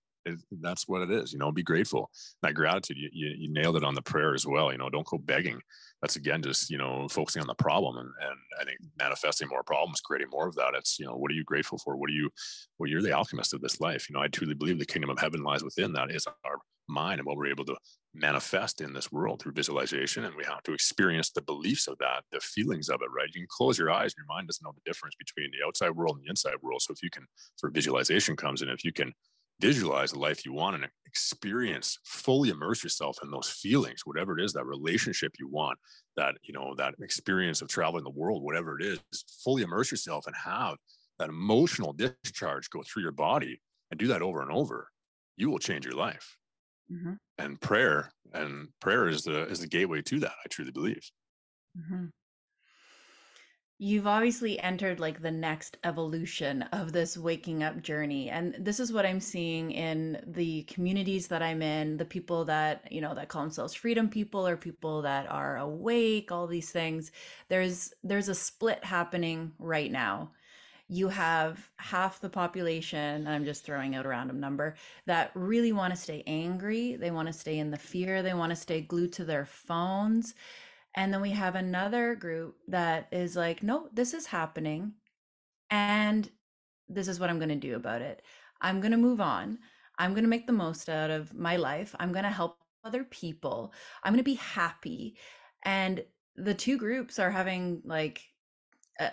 that's what it is. You know, be grateful. That gratitude, you, you, you nailed it on the prayer as well. You know, don't go begging. That's again just you know focusing on the problem, and and I think manifesting more problems, creating more of that. It's you know what are you grateful for? What are you? Well, you're the alchemist of this life. You know, I truly believe the kingdom of heaven lies within. That is our mind and what we're able to manifest in this world through visualization. And we have to experience the beliefs of that, the feelings of it, right? You can close your eyes and your mind doesn't know the difference between the outside world and the inside world. So if you can, for visualization comes in, if you can visualize the life you want and experience, fully immerse yourself in those feelings, whatever it is, that relationship you want, that, you know, that experience of traveling the world, whatever it is, fully immerse yourself and have that emotional discharge go through your body and do that over and over, you will change your life mm-hmm. and prayer and prayer is the is the gateway to that i truly believe mm-hmm. You've obviously entered like the next evolution of this waking up journey and this is what i'm seeing in the communities that i'm in the people that you know that call themselves freedom people or people that are awake all these things there's there's a split happening right now you have half the population, I'm just throwing out a random number, that really want to stay angry. They want to stay in the fear. They want to stay glued to their phones. And then we have another group that is like, no, this is happening. And this is what I'm going to do about it. I'm going to move on. I'm going to make the most out of my life. I'm going to help other people. I'm going to be happy. And the two groups are having like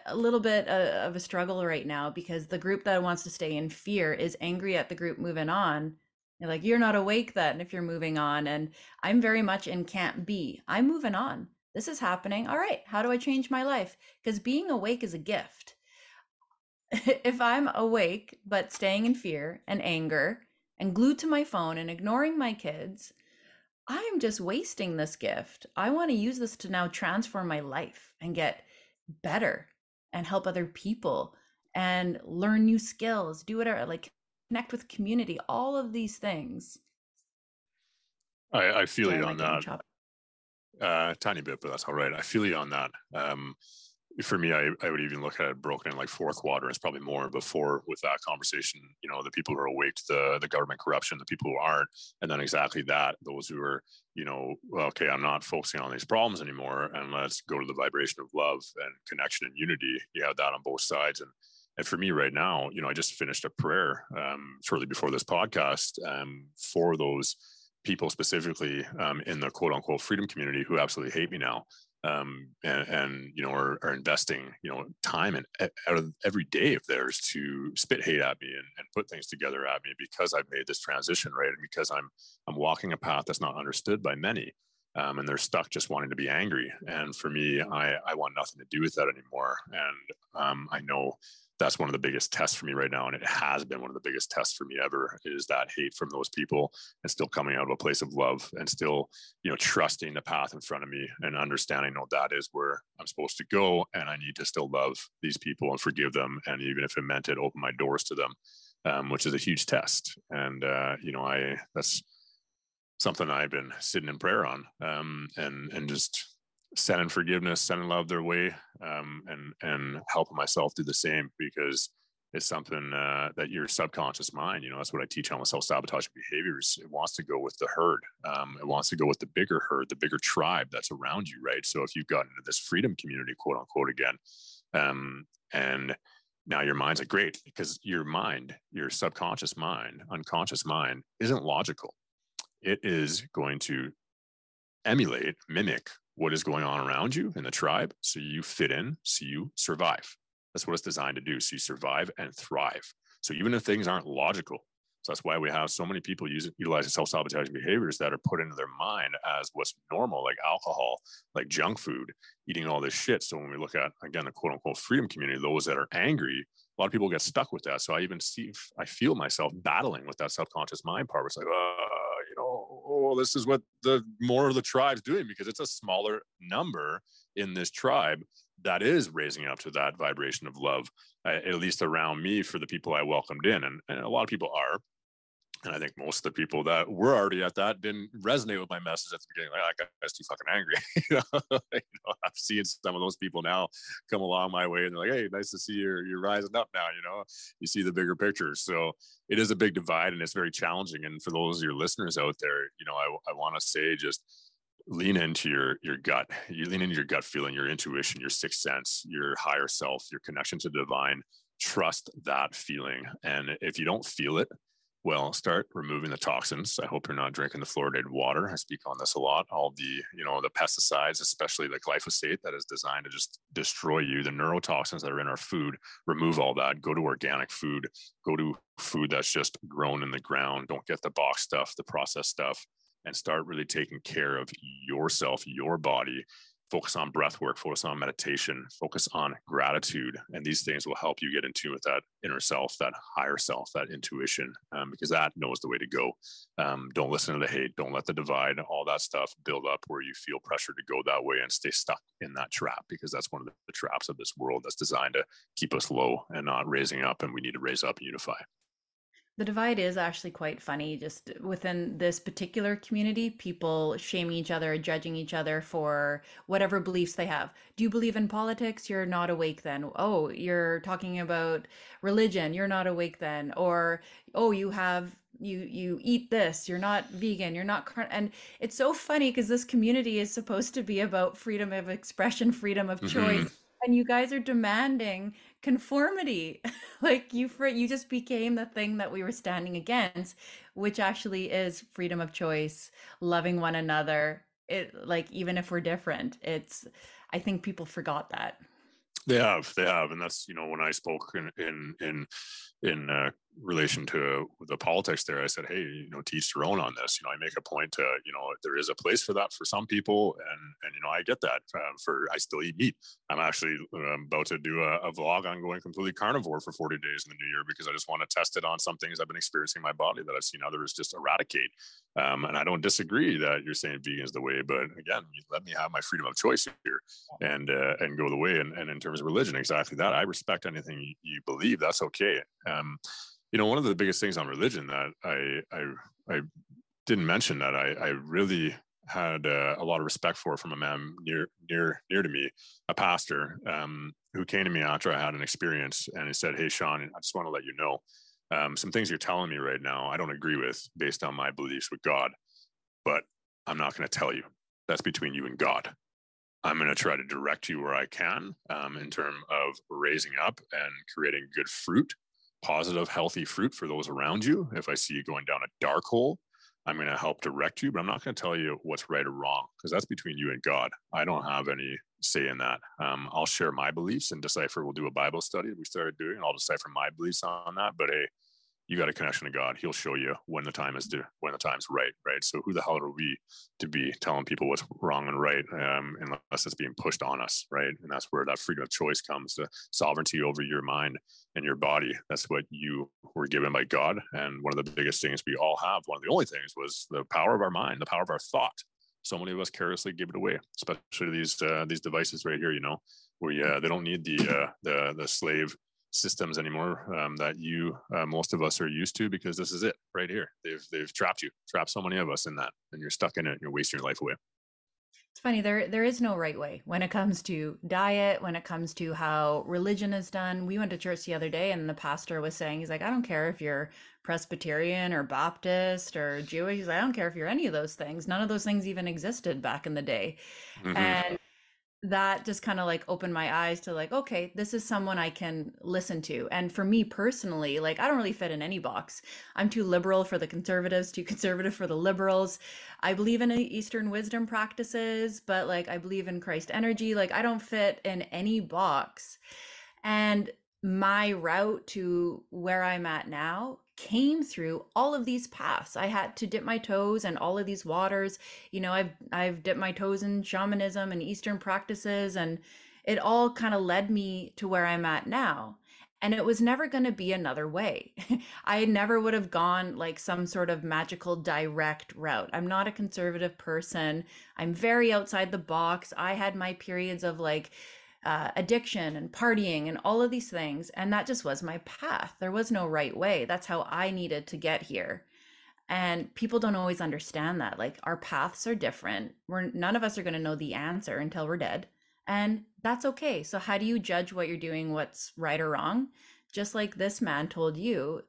a little bit uh, of a struggle right now because the group that wants to stay in fear is angry at the group moving on. You're like, you're not awake then if you're moving on. And I'm very much in can't be. I'm moving on. This is happening. All right. How do I change my life? Because being awake is a gift. [laughs] if I'm awake, but staying in fear and anger and glued to my phone and ignoring my kids, I'm just wasting this gift. I want to use this to now transform my life and get better and help other people and learn new skills, do whatever, like connect with community, all of these things. I, I feel you on that. Uh, tiny bit, but that's all right. I feel you on that. Um, for me, I, I would even look at it broken in like four quadrants, probably more before with that conversation, you know, the people who are awake to the, the government corruption, the people who aren't, and then exactly that, those who are, you know, okay, I'm not focusing on these problems anymore. And let's go to the vibration of love and connection and unity. You have that on both sides. And and for me right now, you know, I just finished a prayer um, shortly before this podcast um, for those people specifically um, in the quote unquote freedom community who absolutely hate me now um, and, and, you know are, are, investing you know time and out of every day of theirs to spit hate at me and, and put things together at me because I've made this transition right? And because I'm I'm walking a path that's not understood by many um, and they're stuck just wanting to be angry. And for me I I want nothing to do with that anymore. And um, I know that's one of the biggest tests for me right now and it has been one of the biggest tests for me ever is that hate from those people and still coming out of a place of love and still you know trusting the path in front of me and understanding no that is where i'm supposed to go and i need to still love these people and forgive them and even if it meant it open my doors to them um, which is a huge test. And uh, you know i that's something i've been sitting in prayer on um, and and just sending forgiveness, sending love their way, um, and and helping myself do the same because it's something uh, that your subconscious mind, you know, that's what I teach on with self-sabotaging behaviors. It wants to go with the herd. Um, it wants to go with the bigger herd, the bigger tribe that's around you, right? So if you've gotten into this freedom community, quote unquote, again, um, and now your mind's like great because your mind, your subconscious mind, unconscious mind, isn't logical. It is going to emulate, mimic what is going on around you in the tribe so you fit in, so you survive. That's what it's designed to do. So you survive and thrive. So even if things aren't logical, so that's why we have so many people using utilizing self-sabotaging behaviors that are put into their mind as what's normal, like alcohol, like junk food, eating all this shit. So when we look at again the quote unquote freedom community, those that are angry, a lot of people get stuck with that. So I even see I feel myself battling with that subconscious mind part. It's like, know, oh, this is what the more of the tribe's doing because it's a smaller number in this tribe that is raising up to that vibration of love, at least around me for the people I welcomed in. And, and a lot of people are. And I think most of the people that were already at that didn't resonate with my message at the beginning. Like, ah, that guy's too fucking angry. [laughs] you, know? [laughs] you I'm seeing some of those people now come along my way, and they're like, "Hey, nice to see you're you're rising up now." You know, you see the bigger picture. So it is a big divide, and it's very challenging. And for those of your listeners out there, you know, I I want to say just lean into your your gut. You lean into your gut feeling, your intuition, your sixth sense, your higher self, your connection to the divine. Trust that feeling, and if you don't feel it well start removing the toxins. I hope you're not drinking the fluoridated water. I speak on this a lot. All the you know the pesticides especially the glyphosate that is designed to just destroy you the neurotoxins that are in our food remove all that. Go to organic food. Go to food that's just grown in the ground. Don't get the box stuff the processed stuff and start really taking care of yourself your body focus on breath work, focus on meditation, focus on gratitude. And these things will help you get in tune with that inner self, that higher self, that intuition, um, because that knows the way to go. Um, don't listen to the hate. Don't let the divide, all that stuff build up where you feel pressure to go that way and stay stuck in that trap, because that's one of the, traps of this world that's designed to keep us low and not raising up. And we need to raise up and unify. The divide is actually quite funny. Just within this particular community, people shaming each other, judging each other for whatever beliefs they have. Do you believe in politics? You're not awake then. Oh, you're talking about religion. You're not awake then. Or, oh, you have you you eat this you're not vegan you're not and it's so funny because this community is supposed to be about freedom of expression freedom of mm-hmm. And you guys are demanding conformity. [laughs] Like you for you just became the thing that we were standing against which actually is freedom of choice loving one another. It like even if we're different it's i think people forgot that. They have they have and that's you know when i spoke in in in in uh, relation to the politics there i said hey you know teach your own on this. You know i make a point to you know there is a place for that for some people and and you know i get that um, for i still eat meat. I'm actually um, about to do a, a, vlog on going completely carnivore for 40 days in the new year because i just want to test it on some things i've been experiencing in my body that i've seen others just eradicate. Um, and i don't disagree that you're saying vegan is the way but again let me have my freedom of choice here and uh, and go the way and, and in terms of religion exactly that. I respect anything you, you believe. That's okay. Um, you know, one of the biggest things on religion that I I, I didn't mention that I, I really had uh, a lot of respect for from a man near near near to me, a pastor um, who came to me after I had an experience, and he said, "Hey, Shaun, I just want to let you know um, some things you're telling me right now. I don't agree with based on my beliefs with God, but I'm not going to tell you. That's between you and God." I'm going to try to direct you where I can um, in terms of raising up and creating good fruit positive, healthy fruit for those around you. If I see you going down a dark hole, I'm going to help direct you, but I'm not going to tell you what's right or wrong because that's between you and God. I don't have any say in that. Um, I'll share my beliefs and decipher. We'll do a Bible study we started doing. And I'll decipher my beliefs on that. But hey, you got a connection to God. He'll show you when the time is due, when the time's right, right? So who the hell are we to be telling people what's wrong and right, um, unless it's being pushed on us, right? And that's where that freedom of choice comes, the sovereignty over your mind and your body. That's what you were given by God. And one of the biggest things we all have, one of the only things, was the power of our mind, the power of our thought. So many of us carelessly give it away, especially these uh, these devices right here. You know, where uh, they don't need the uh, the the slave systems anymore um, that you uh, most of us are used to because this is it right here. They've they've trapped you trapped so many of us in that and you're stuck in it and you're wasting your life away. It's funny there there is no right way when it comes to diet when it comes to how religion is done. We went to church the other day and the pastor was saying he's like i don't care if you're presbyterian or baptist or jewish like, i don't care if you're any of those things. None of those things even existed back in the day. Mm-hmm. and that just kind of like opened my eyes to like okay this is someone i can listen to. And for me personally like i don't really fit in any box. I'm too liberal for the conservatives too [laughs] conservative for the liberals. I believe in uh, eastern wisdom practices but like i believe in christ energy. Like i don't fit in any box. And my route to where i'm at now came through all of these paths. I had to dip my toes in all of these waters. You know, I've I've dipped my toes in shamanism and eastern practices and it all kind of led me to where I'm at now. And it was never going to be another way. [laughs] I never would have gone like some sort of magical direct route. I'm not a conservative person. I'm very outside the box. I had my periods of like uh, addiction and partying and all of these things. And that just was my path. There was no right way. That's how I needed to get here. And people don't always understand that. Like our paths are different. We're none of us are going to know the answer until we're dead. And that's okay. So how do you judge what you're doing, what's right or wrong? Just like this man told you,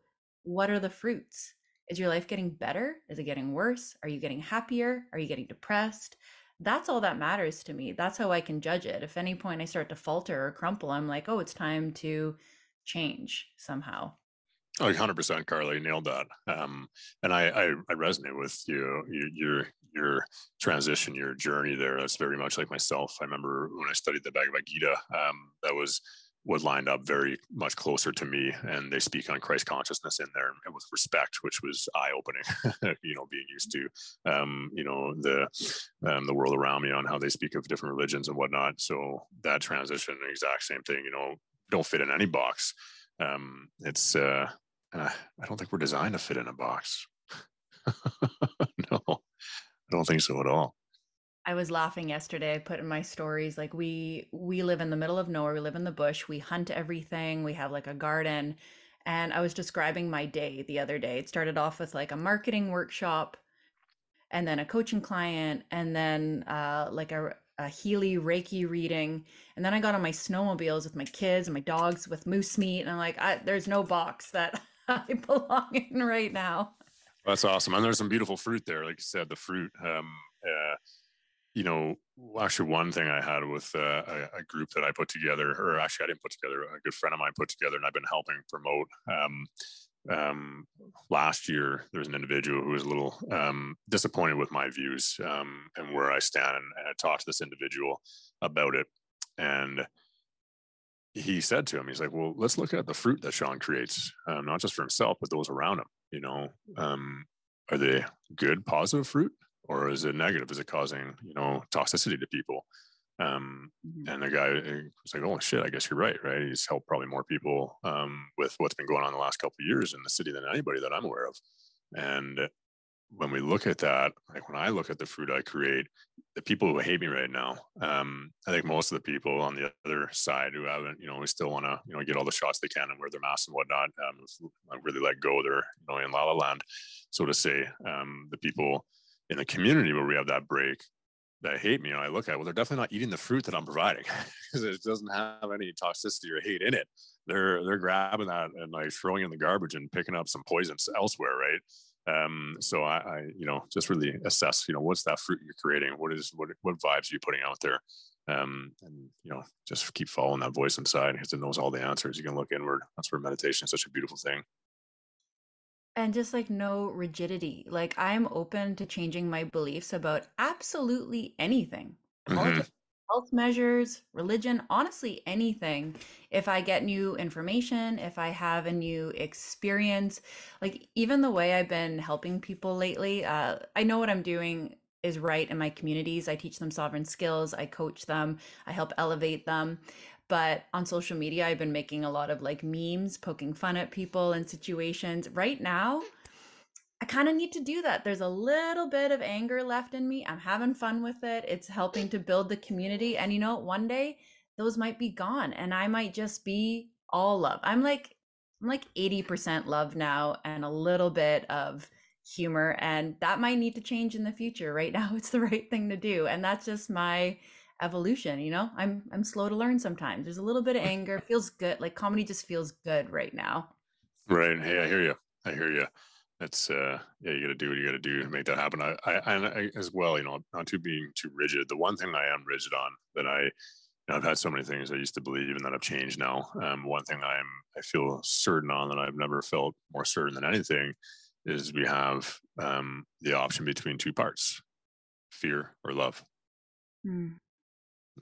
what are the fruits? Is your life getting better? Is it getting worse? Are you getting happier? Are you getting depressed? That's all that matters to me. That's how I can judge it. If any point I start to falter or crumple, I'm like, oh, it's time to change somehow. Oh, 100% Karla nailed that. Um, and I, I, I, resonate with you, your, your, transition, your journey there. That's very much like myself. I remember when I studied the Bhagavad Gita, um, that was what lined up very much closer to me. And they speak on Christ consciousness in there and with respect, which was eye opening, [laughs] you know, being used to, um, you know, the, um, the world around me on how they speak of different religions and whatnot. So that transition, exact same thing, you know, don't fit in any box. Um, it's, uh, uh, I don't think we're designed to fit in a box. [laughs] no, I don't think so at all. I was laughing yesterday. I put in my stories like we we live in the middle of nowhere. We live in the bush. We hunt everything. We have like a garden. And I was describing my day the other day. It started off with like a marketing workshop and then a coaching client and then uh, like a, a Healy Reiki reading. And then I got on my snowmobiles with my kids and my dogs with moose meat. And I'm like, I, there's no box that [laughs] I belong in right now. That's awesome. And there's some beautiful fruit there. Like you said, the fruit, um, uh, you know, actually one thing I had with uh, a, a, group that I put together, or actually I didn't put together, a good friend of mine put together, and I've been helping promote. Um, um, last year, there was an individual who was a little um, disappointed with my views um, and where I stand, and, and I talked to this individual about it, and he said to him, he's like, well, let's look at the fruit that Shaun creates, um, not just for himself, but those around him. You know, um, are they good, positive fruit, or is it negative? Is it causing, you know, toxicity to people? Um, mm-hmm. and the guy was like, "Oh shit, I guess you're right, right?" He's helped probably more people um, with what's been going on the last couple of years in the city than anybody that I'm aware of. And when we look at that, like when I look at the fruit I create, the people who hate me right now, um, I think most of the people on the other side who haven't, you know, we still want to, you know, get all the shots they can and wear their masks and whatnot, um, really let go. They're, you know, in La La Land, so to say. Um, the people in the community where we have that break that hate me, and I look at, well, they're definitely not eating the fruit that I'm providing [laughs] because it doesn't have any toxicity or hate in it. They're they're grabbing that and like throwing in the garbage and picking up some poisons elsewhere, right? Um, so I, I, you know, just really assess, you know, what's that fruit you're creating? What is, what, what vibes are you putting out there? Um, and, you know, just keep following that voice inside because it knows all the answers. You can look inward. That's where meditation is such a beautiful thing. And just like no rigidity. Like I'm open to changing my beliefs about absolutely anything. Mm-hmm health measures, religion, honestly, anything. If I get new information, if I have a new experience, like even the way I've been helping people lately, uh, I know what I'm doing is right in my communities. I teach them sovereign skills, I coach them, I help elevate them. But on social media, I've been making a lot of like memes, poking fun at people and situations. Right now, I kind of need to do that. There's a little bit of anger left in me. I'm having fun with it. It's helping to build the community. And you know, one day those might be gone and I might just be all love. I'm like I'm like 80% love now and a little bit of humor and that might need to change in the future. Right [laughs] now it's the right thing to do and that's just my evolution, you know? I'm I'm slow to learn sometimes. There's a little bit of [laughs] anger, feels good. Like comedy just feels good right now. Right. Hey, I hear you. I hear you it's uh yeah you got to do what you got to do to make that happen I, I I, as well you know not to being too rigid the one thing i am rigid on that i you know, i've had so many things i used to believe and that i've changed now um, one thing i'm i feel certain on that i've never felt more certain than anything is we have um, the option between two parts fear or love mm.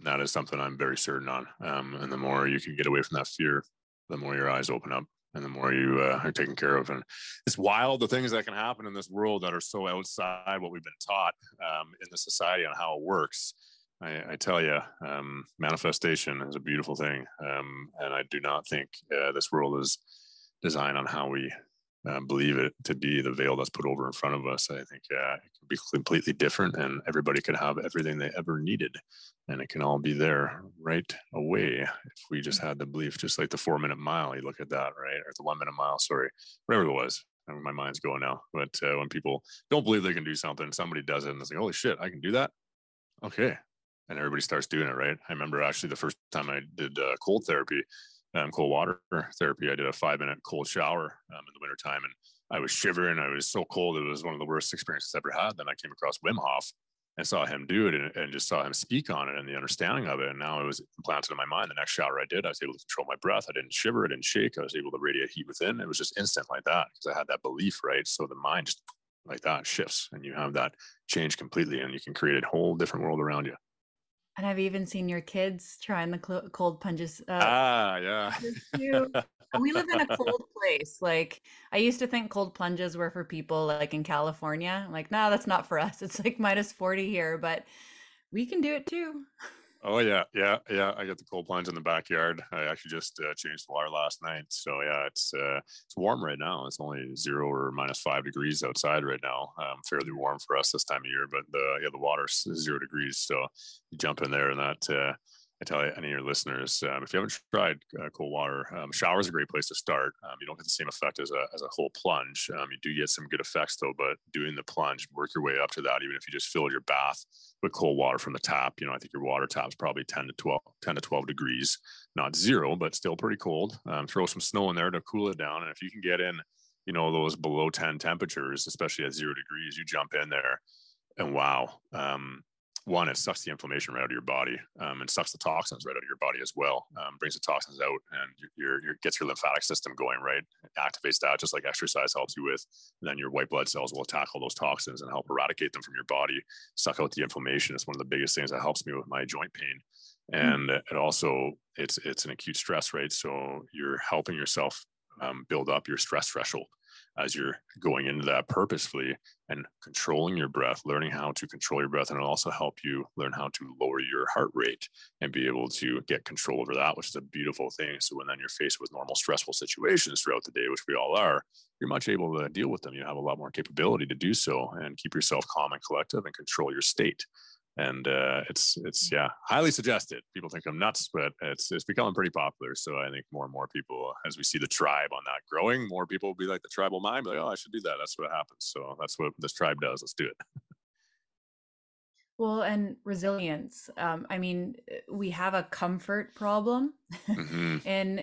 That is something i'm very certain on um, and the more you can get away from that fear the more your eyes open up and the more you uh, are taken care of. And it's wild the things that can happen in this world that are so outside what we've been taught um, in the society on how it works. I, I tell you, um, manifestation is a beautiful thing, um, and I do not think uh, this world is designed on how we uh, believe it to be the veil that's put over in front of us. I think uh, it can be completely different, and everybody could have everything they ever needed, and it can all be there right away if we just had the belief. Just like the four minute mile, you look at that, right, or the one minute mile, sorry, whatever it was. I mean, my mind's going now. But uh, when people don't believe they can do something, somebody does it, and it's like, holy shit, I can do that. Okay, and everybody starts doing it, right? I remember actually the first time I did uh, cold therapy, um, cold water therapy. I did a five minute cold shower um, in the wintertime and I was shivering. I was so cold. It was one of the worst experiences I ever had. Then I came across Wim Hof and saw him do it and, and, just saw him speak on it and the understanding of it. And now it was implanted in my mind. The next shower I did, I was able to control my breath. I didn't shiver, I didn't shake. I was able to radiate heat within. It was just instant like that because I had that belief, right? So the mind just like that shifts and you have that change completely and you can create a whole different world around you. And I've even seen your kids trying the cold plunges. Uh, ah, yeah. we live in a [laughs] cold place. Like I used to think cold plunges were for people like in California. I'm like, no, that's not for us. It's like minus 40 here, but we can do it too. Oh yeah, yeah, yeah. I got the cold plunge in the backyard. I actually just uh, changed the water last night, so yeah, it's uh, it's warm right now. It's only zero or minus five degrees outside right now. Um, fairly warm for us this time of year, but the yeah the water's zero degrees, so you jump in there and that uh, I tell any of your listeners, um, if you haven't tried uh, cold water, um, shower is a great place to start. Um, you don't get the same effect as a, as a whole plunge. Um, you do get some good effects though, but doing the plunge, work your way up to that. Even if you just fill your bath with cold water from the tap, you know, I think your water tap is probably 10 to 12, 10 to 12 degrees, not zero, but still pretty cold. Um, throw some snow in there to cool it down. And if you can get in, you know, those below 10 temperatures, especially at zero degrees, you jump in there and wow, um, one, it sucks the inflammation right out of your body um, and sucks the toxins right out of your body as well. Um, brings the toxins out and your, your gets your lymphatic system going right. It activates that just like exercise helps you with. And then your white blood cells will attack all those toxins and help eradicate them from your body, suck out the inflammation. It's one of the biggest things that helps me with my joint pain. Hmm. And mm. it also it's it's an acute stress, right? So you're helping yourself um, build up your stress threshold as you're going into that purposefully and controlling your breath, learning how to control your breath, and it'll also help you learn how to lower your heart rate and be able to get control over that, which is a beautiful thing. So when then you're faced with normal stressful situations throughout the day, which we all are, you're much able to deal with them. You have a lot more capability to do so and keep yourself calm and collective and control your state and uh, it's it's yeah highly suggested. People think I'm nuts, but it's it's becoming pretty popular. So I think more and more people, as we see the tribe on that growing, more people will be like the tribal mind, be like, oh, I should do that. That's what happens. So that's what this tribe does. Let's do it. Well, and resilience. Um, I mean, we have a comfort problem mm-hmm. [laughs] in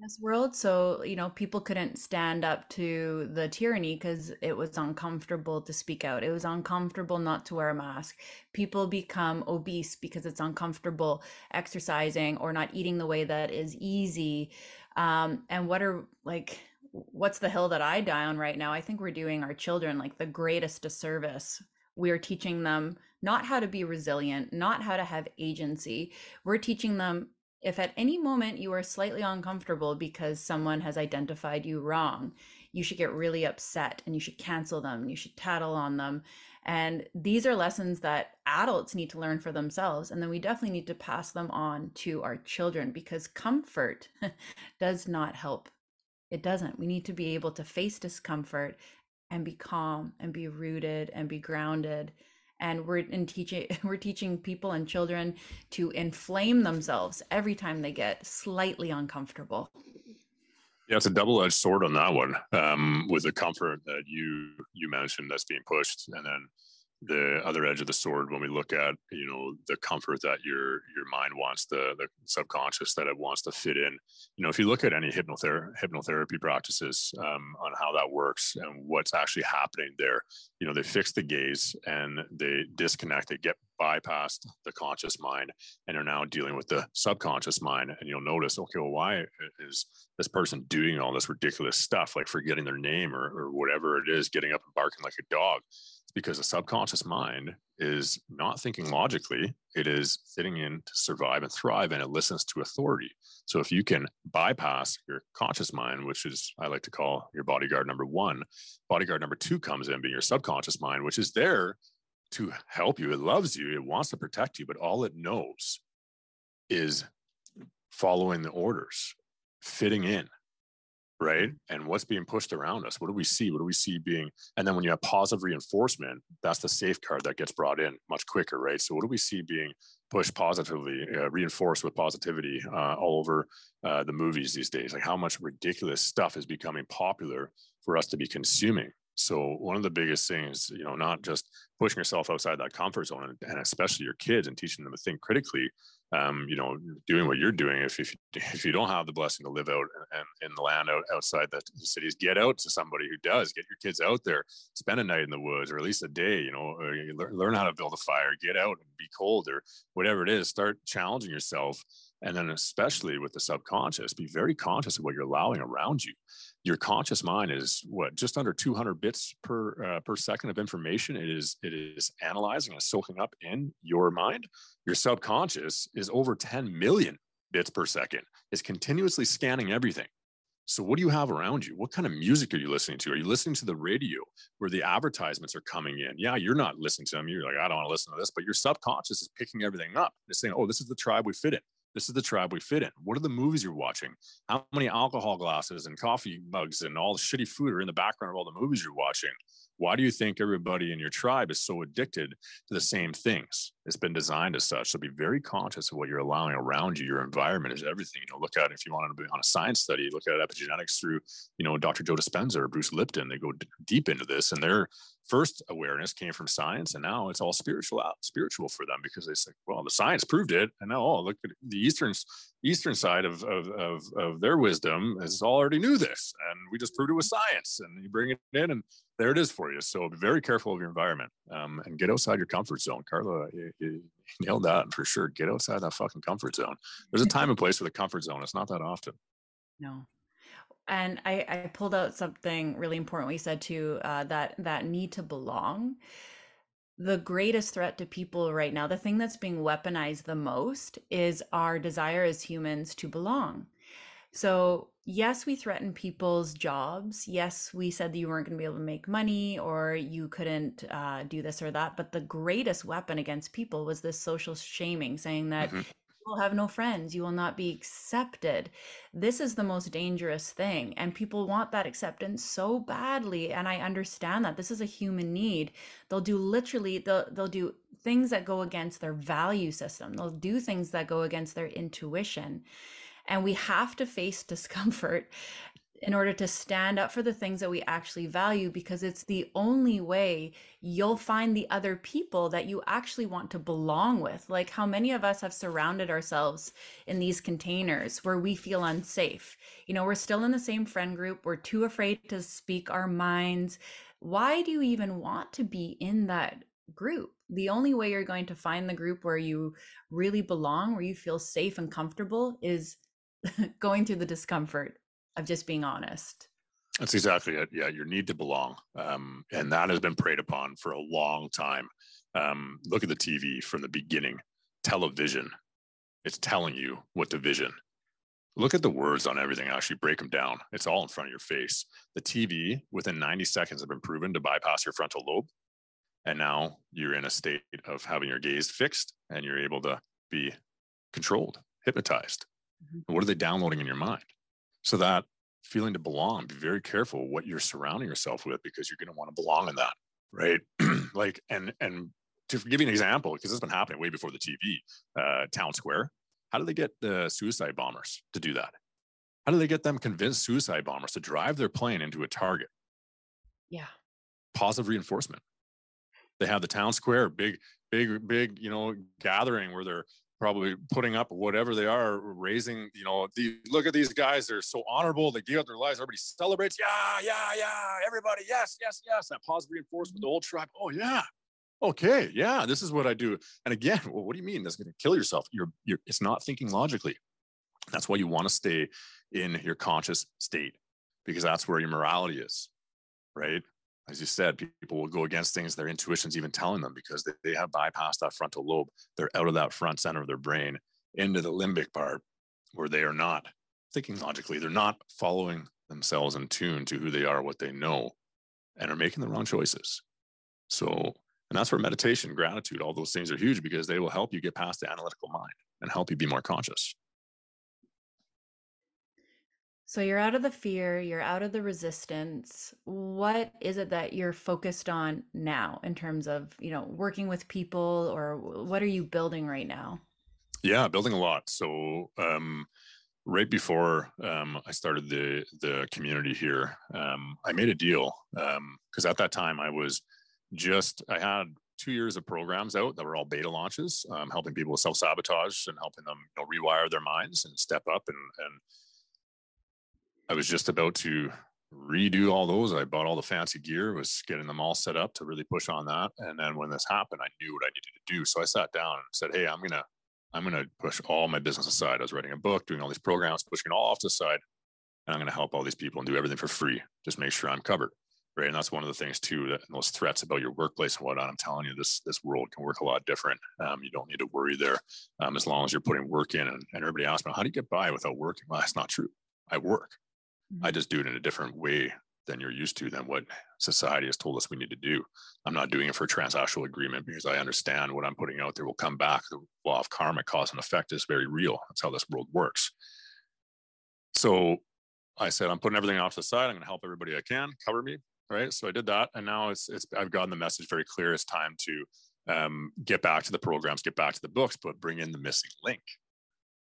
this world. So, you know, people couldn't stand up to the tyranny because it was uncomfortable to speak out. It was uncomfortable not to wear a mask. People become obese because it's uncomfortable exercising or not eating the way that is easy. Um, and what are like, what's the hill that I die on right now? I think we're doing our children like the greatest disservice. We're teaching them not how to be resilient, not how to have agency. We're teaching them if at any moment you are slightly uncomfortable because someone has identified you wrong, you should get really upset and you should cancel them, you should tattle on them. And these are lessons that adults need to learn for themselves. And then we definitely need to pass them on to our children because comfort [laughs] does not help. It doesn't. We need to be able to face discomfort and be calm and be rooted and be grounded and we're in teaching [laughs] we're teaching people and children to inflame themselves every time they get slightly uncomfortable. Yeah it's a double-edged sword on that one um, with the comfort that you you mentioned that's being pushed and then the other edge of the sword when we look at you know the comfort that your your mind wants the the subconscious that it wants to fit in. You know if you look at any hypnotherapy hypnotherapy practices um, on how that works and what's actually happening there you know they fix the gaze and they disconnect they get bypassed the conscious mind and are now dealing with the subconscious mind. And you'll notice okay well why is this person doing all this ridiculous stuff like forgetting their name or, or whatever it is getting up and barking like a dog? It's because the subconscious mind is not thinking logically. It is fitting in to survive and thrive and it listens to authority. So if you can bypass your conscious mind which is i like to call your bodyguard number one bodyguard number two comes in being your subconscious mind which is there to help you it loves you it wants to protect you but all it knows is following the orders fitting in right? And what's being pushed around us? What do we see? What do we see being? And then when you have positive reinforcement, that's the safeguard that gets brought in much quicker, right? So what do we see being pushed positively, uh, reinforced with positivity uh, all over uh, the movies these days. Like how much ridiculous stuff is becoming popular for us to be consuming. So one of the biggest things, you know, not just pushing yourself outside that comfort zone, and, especially your kids, and teaching them to think critically. Um, you know, doing what you're doing. If if [laughs] if you don't have the blessing to live out and in the land out, outside the cities, get out to somebody who does. Get your kids out there, spend a night in the woods, or at least a day. You know, learn, learn how to build a fire, get out and be cold, or whatever it is. Start challenging yourself and then, especially with the subconscious, be very conscious of what you're allowing around you. Your conscious mind is what just under 200 bits per uh, per second of information. It is it is analyzing and soaking up in your mind. Your subconscious is over 10 million bits per second. It's continuously scanning everything. So, what do you have around you? What kind of music are you listening to? Are you listening to the radio where the advertisements are coming in? Yeah, you're not listening to them. You're like, I don't want to listen to this, but your subconscious is picking everything up. It's saying, oh, this is the tribe we fit in. This is the tribe we fit in. What are the movies you're watching? How many alcohol glasses and coffee mugs and all the shitty food are in the background of all the movies you're watching? Why do you think everybody in your tribe is so addicted to the same things? It's been designed as such. So be very conscious of what you're allowing around you. Your environment is everything. You know, look at if you wanted to be on a science study, look at epigenetics through, you know, Dr. Joe Dispenza or Bruce Lipton. They go d- deep into this, and their first awareness came from science, and now it's all spiritual, out, spiritual for them because they say, well, the science proved it, and now oh, look at the eastern eastern side of of of, of their wisdom has already knew this, and we just proved it with science, and you bring it in and there it is for you. So be very careful of your environment um, and get outside your comfort zone. Karla, you, you nailed that for sure. Get outside that fucking comfort zone. There's a [laughs] time and place for the comfort zone. It's not that often. No. And I, I pulled out something really important. We said too uh, that that need to belong. The greatest threat to people right now, the thing that's being weaponized the most, is our desire as humans to belong. So yes, we threatened people's jobs. Yes, we said that you weren't going to be able to make money or you couldn't uh, do this or that. But the greatest weapon against people was this social shaming, saying that mm-hmm. you will have no friends, you will not be accepted. This is the most dangerous thing. And people want that acceptance so badly. And I understand that this is a human need. They'll do literally, they'll, they'll do things that go against their value system, they'll do things that go against their intuition. And we have to face [laughs] discomfort in order to stand up for the things that we actually value because it's the only way you'll find the other people that you actually want to belong with. Like how many of us have surrounded ourselves in these containers where we feel unsafe. You know, we're still in the same friend group, we're too afraid to speak our minds. Why do you even want to be in that group? The only way you're going to find the group where you really belong, where you feel safe and comfortable is [laughs] going through the discomfort of just being honest. That's exactly it. Yeah, your need to belong, um, and that has been preyed upon for a long time. Um, look at the TV from the beginning. Television, it's telling you what to vision. Look at the words on everything. Actually, break them down. It's all in front of your face. The TV, within 90 seconds, have been proven to bypass your frontal lobe, and now you're in a state of having your gaze fixed, and you're able to be controlled, hypnotized. Mm-hmm. What are they downloading in your mind? So that feeling to belong, be very careful what you're surrounding yourself with because you're going to want to belong in that, right? [clears throat] like, and and to give you an example, because this has been happening way before the TV, uh, Town Square. How do they get the suicide bombers to do that? How do they get them convinced suicide bombers to drive their plane into a target? Yeah. Positive reinforcement. They have the town square, big, big, big, you know, gathering where they're probably putting up whatever they are, raising, you know, the, look at these guys. They're so honorable. They give up their lives. Everybody celebrates. Yeah, yeah, yeah. Everybody. Yes, yes, yes. That positive reinforcement, the whole tribe. Oh, yeah. Okay. Yeah. This is what I do. And again, [laughs] well, what do you mean that's going to kill yourself? You're, you're, it's not thinking logically. That's why you want to stay in your conscious state because that's where your morality is, right? As you said, people will go against things their intuition's even telling them because they, they have bypassed that frontal lobe. They're out of that front center of their brain into the limbic part where they are not thinking logically. They're not following themselves in tune to who they are, what they know, and are making the wrong choices. So, and that's where meditation, gratitude, all those things are huge because they will help you get past the analytical mind and help you be more conscious. So you're out of the fear, you're out of the resistance. What is it that you're focused on now in terms of, you know, working with people or what are you building right now? Yeah, building a lot. So um right before um, I started the the community here, um, I made a deal because um, at that time I was just I had two years of programs out that were all beta launches, um, helping people with self sabotage and helping them you know, rewire their minds and step up. And, and I was just about to redo all those. I bought all the fancy gear, was getting them all set up to really push on that. And then when this happened, I knew what I needed to do. So I sat down and said, Hey, I'm gonna I'm gonna push all my business aside. I was writing a book, doing all these programs, pushing it all off to the side. And I'm gonna help all these people and do everything for free. Just make sure I'm covered right? And that's one of the things too that those threats about your workplace and whatnot. I'm telling you, this this world can work a lot different. Um, you don't need to worry there um, as long as you're putting work in. And, and everybody asks me, how do you get by without working? Well, that's not true. I work. Mm-hmm. I just do it in a different way than you're used to than what society has told us we need to do. I'm not doing it for a transactional agreement because I understand what I'm putting out there will come back. The law of karma, cause and effect is very real. That's how this world works. So I said, I'm putting everything off to the side. I'm going to help everybody I can cover me right so i did that and now it's it's i've gotten the message very clear it's time to um, get back to the programs get back to the books but bring in the missing link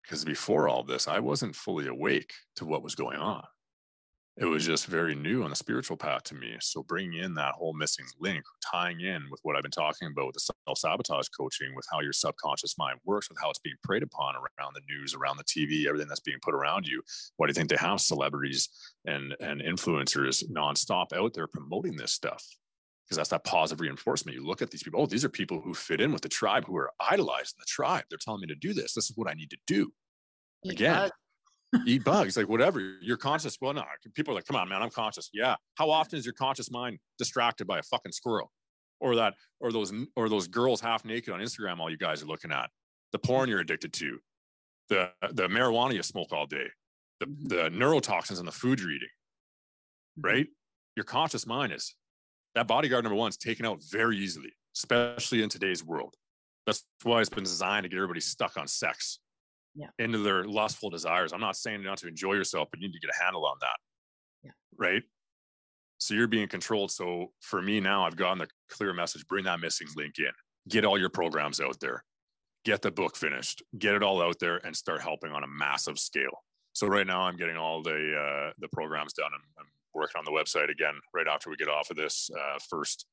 because before all this i wasn't fully awake to what was going on it was just very new on the spiritual path to me. So bringing in that whole missing link, tying in with what I've been talking about with the self sabotage coaching, with how your subconscious mind works, with how it's being preyed upon around the news, around the TV, everything that's being put around you. Why do you think they have celebrities and and influencers nonstop out there promoting this stuff? Because that's that positive reinforcement. You look at these people. Oh, these are people who fit in with the tribe, who are idolizing the tribe. They're telling me to do this. This is what I need to do. Again, eat bugs, like whatever. You're conscious. Well, no, people are like, come on, man, I'm conscious. Yeah. How often is your conscious mind distracted by a fucking squirrel? Or that, or those, or those girls half naked on Instagram, all you guys are looking at, the porn you're addicted to, the the marijuana you smoke all day, the, mm-hmm. the neurotoxins in the food you're eating, mm-hmm. right? Your conscious mind is that bodyguard number one is taken out very easily, especially in today's world. That's why it's been designed to get everybody stuck on sex yeah. into their lustful desires. I'm not saying not to enjoy yourself, but you need to get a handle on that. Yeah. Right. So you're being controlled. So for me now, I've gotten the clear message bring that missing link in, get all your programs out there, get the book finished, get it all out there, and start helping on a massive scale. So right now, I'm getting all the uh, the programs done. I'm, I'm working on the website again right after we get off of this uh, first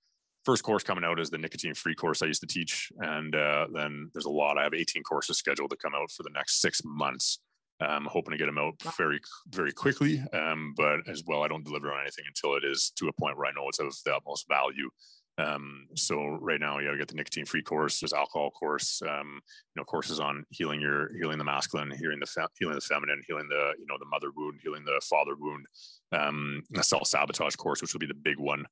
first course coming out is the nicotine free course I used to teach. And uh, then there's a lot. I have 18 courses scheduled to come out for the next six months. I'm hoping to get them out very, very quickly. Um, but as well, I don't deliver on anything until it is to a point where I know it's of the utmost value. Um, so right now, you got to get the nicotine free course. There's alcohol course. Um, you know, courses on healing your healing the masculine, healing the fe- healing the feminine, healing the you know the mother wound, healing the father wound. Um, a self sabotage course, which will be the big one.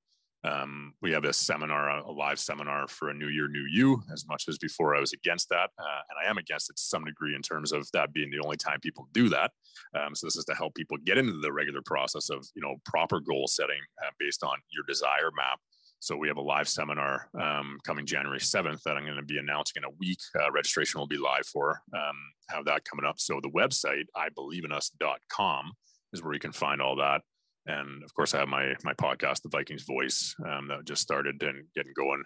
Um, we have a seminar, a, live seminar for a new year, new you. As much as before, I was against that, uh, and I am against it to some degree in terms of that being the only time people do that. Um, so this is to help people get into the regular process of you know proper goal setting uh, based on your desire map. So we have a live seminar um, coming January 7th that I'm going to be announcing in a week. Uh, registration will be live for. Um, have that coming up. So the website, ibelieveinus.com, is where you can find all that and of course I have my my podcast, The Vikings Voice, um, that just started and getting going,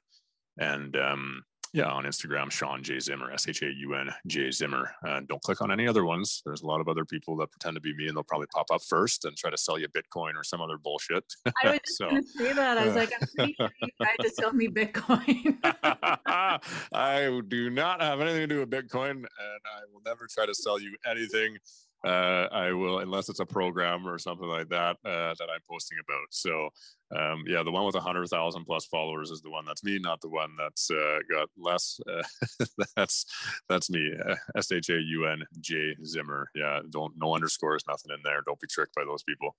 and um, yeah, on Instagram, Shaun J Zimmer, S H A U N J Zimmer. Uh, don't click on any other ones. There's a lot of other people that pretend to be me, and they'll probably pop up first and try to sell you Bitcoin or some other bullshit. I was [laughs] just so, going to say that. I was like, I'm pretty sure you tried to sell me Bitcoin. [laughs] I do not have anything to do with Bitcoin, and I will never try to sell you anything uh, I will, unless it's a program or something like that uh, that I'm posting about. So, um, yeah, the one with a hundred thousand plus followers is the one that's me, not the one that's uh, got less. Uh, [laughs] that's that's me. Uh, S H A U N J Zimmer. Yeah, don't no underscores, nothing in there. Don't be tricked by those people.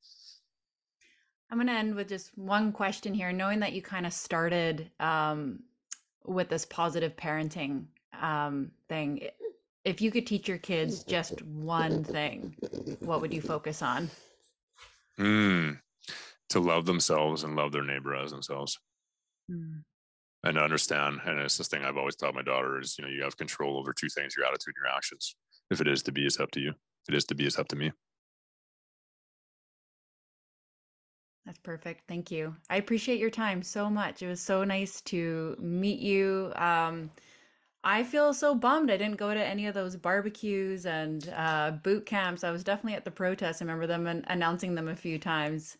I'm going to end with just one question here. Knowing that you kind of started um, with this positive parenting um, thing, if you could teach your kids [laughs] just one thing, what would you focus on? Mm, to love themselves and love their neighbor as themselves. Mm. And understand, and it's this thing I've always taught my daughter is, you know, you have control over two things: your attitude and your actions. If it is to be, it's up to you. If it is to be, it's up to me. That's perfect. Thank you. I appreciate your time so much. It was so nice to meet you. Um, I feel so bummed I didn't go to any of those barbecues and uh, boot camps. I was definitely at the protests. I remember them an- announcing them a few times.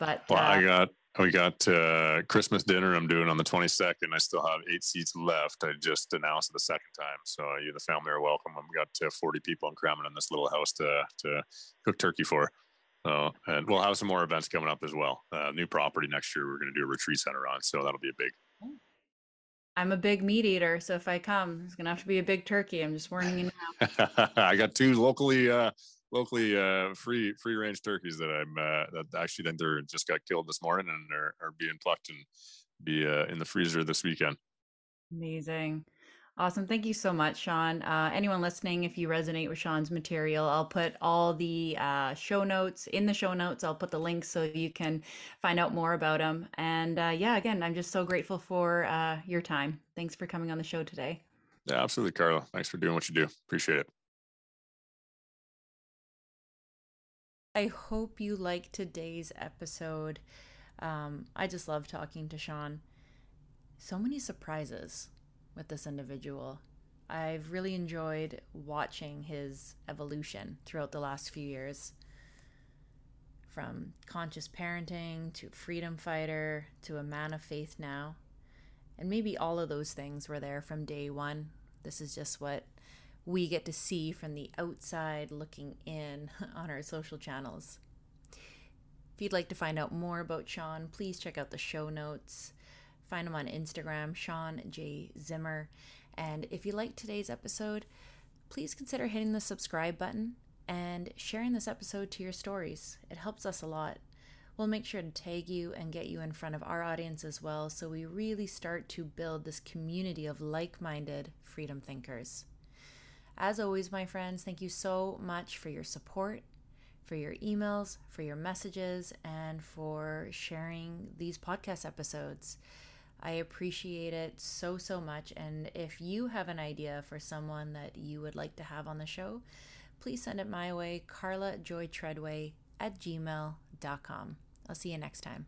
But well, uh, I got we got uh, Christmas dinner I'm doing on the 22nd. I still have eight seats left. I just announced it the second time. So you, the family, are welcome. I've got uh, 40 people I'm cramming in this little house to to cook turkey for. So, and we'll have some more events coming up as well. Uh, new property next year. We're going to do a retreat center on, so that'll be a big. I'm a big meat eater, so if I come, it's gonna have to be a big turkey. I'm just warning you now. [laughs] I got two locally uh, locally uh, free free range turkeys that I'm uh, that actually then they're just got killed this morning and are, are being plucked and be uh, in the freezer this weekend. Amazing. Awesome. Thank you so much, Shaun. Uh, anyone listening, if you resonate with Shaun's material, I'll put all the uh, show notes in the show notes. I'll put the links so you can find out more about him. And uh, yeah, again, I'm just so grateful for uh, your time. Thanks for coming on the show today. Yeah, absolutely, Karla. Thanks for doing what you do. Appreciate it. I hope you like today's episode. Um, I just love talking to Shaun. So many surprises with this individual. I've really enjoyed watching his evolution throughout the last few years. From conscious parenting to freedom fighter to a man of faith now. And maybe all of those things were there from day one. This is just what we get to see from the outside looking in [laughs] on our social channels. If you'd like to find out more about Shaun, please check out the show notes. Find him on Instagram, Shaun J. Zimmer. And if you liked today's episode, please consider hitting the subscribe button and sharing this episode to your stories. It helps us a lot. We'll make sure to tag you and get you in front of our audience as well so we really start to build this community of like minded freedom thinkers. As always, my friends, thank you so much for your support, for your emails, for your messages, and for sharing these podcast episodes. I appreciate it so, so much. And if you have an idea for someone that you would like to have on the show, please send it my way, Karla Joy Treadway at gmail.com. I'll see you next time.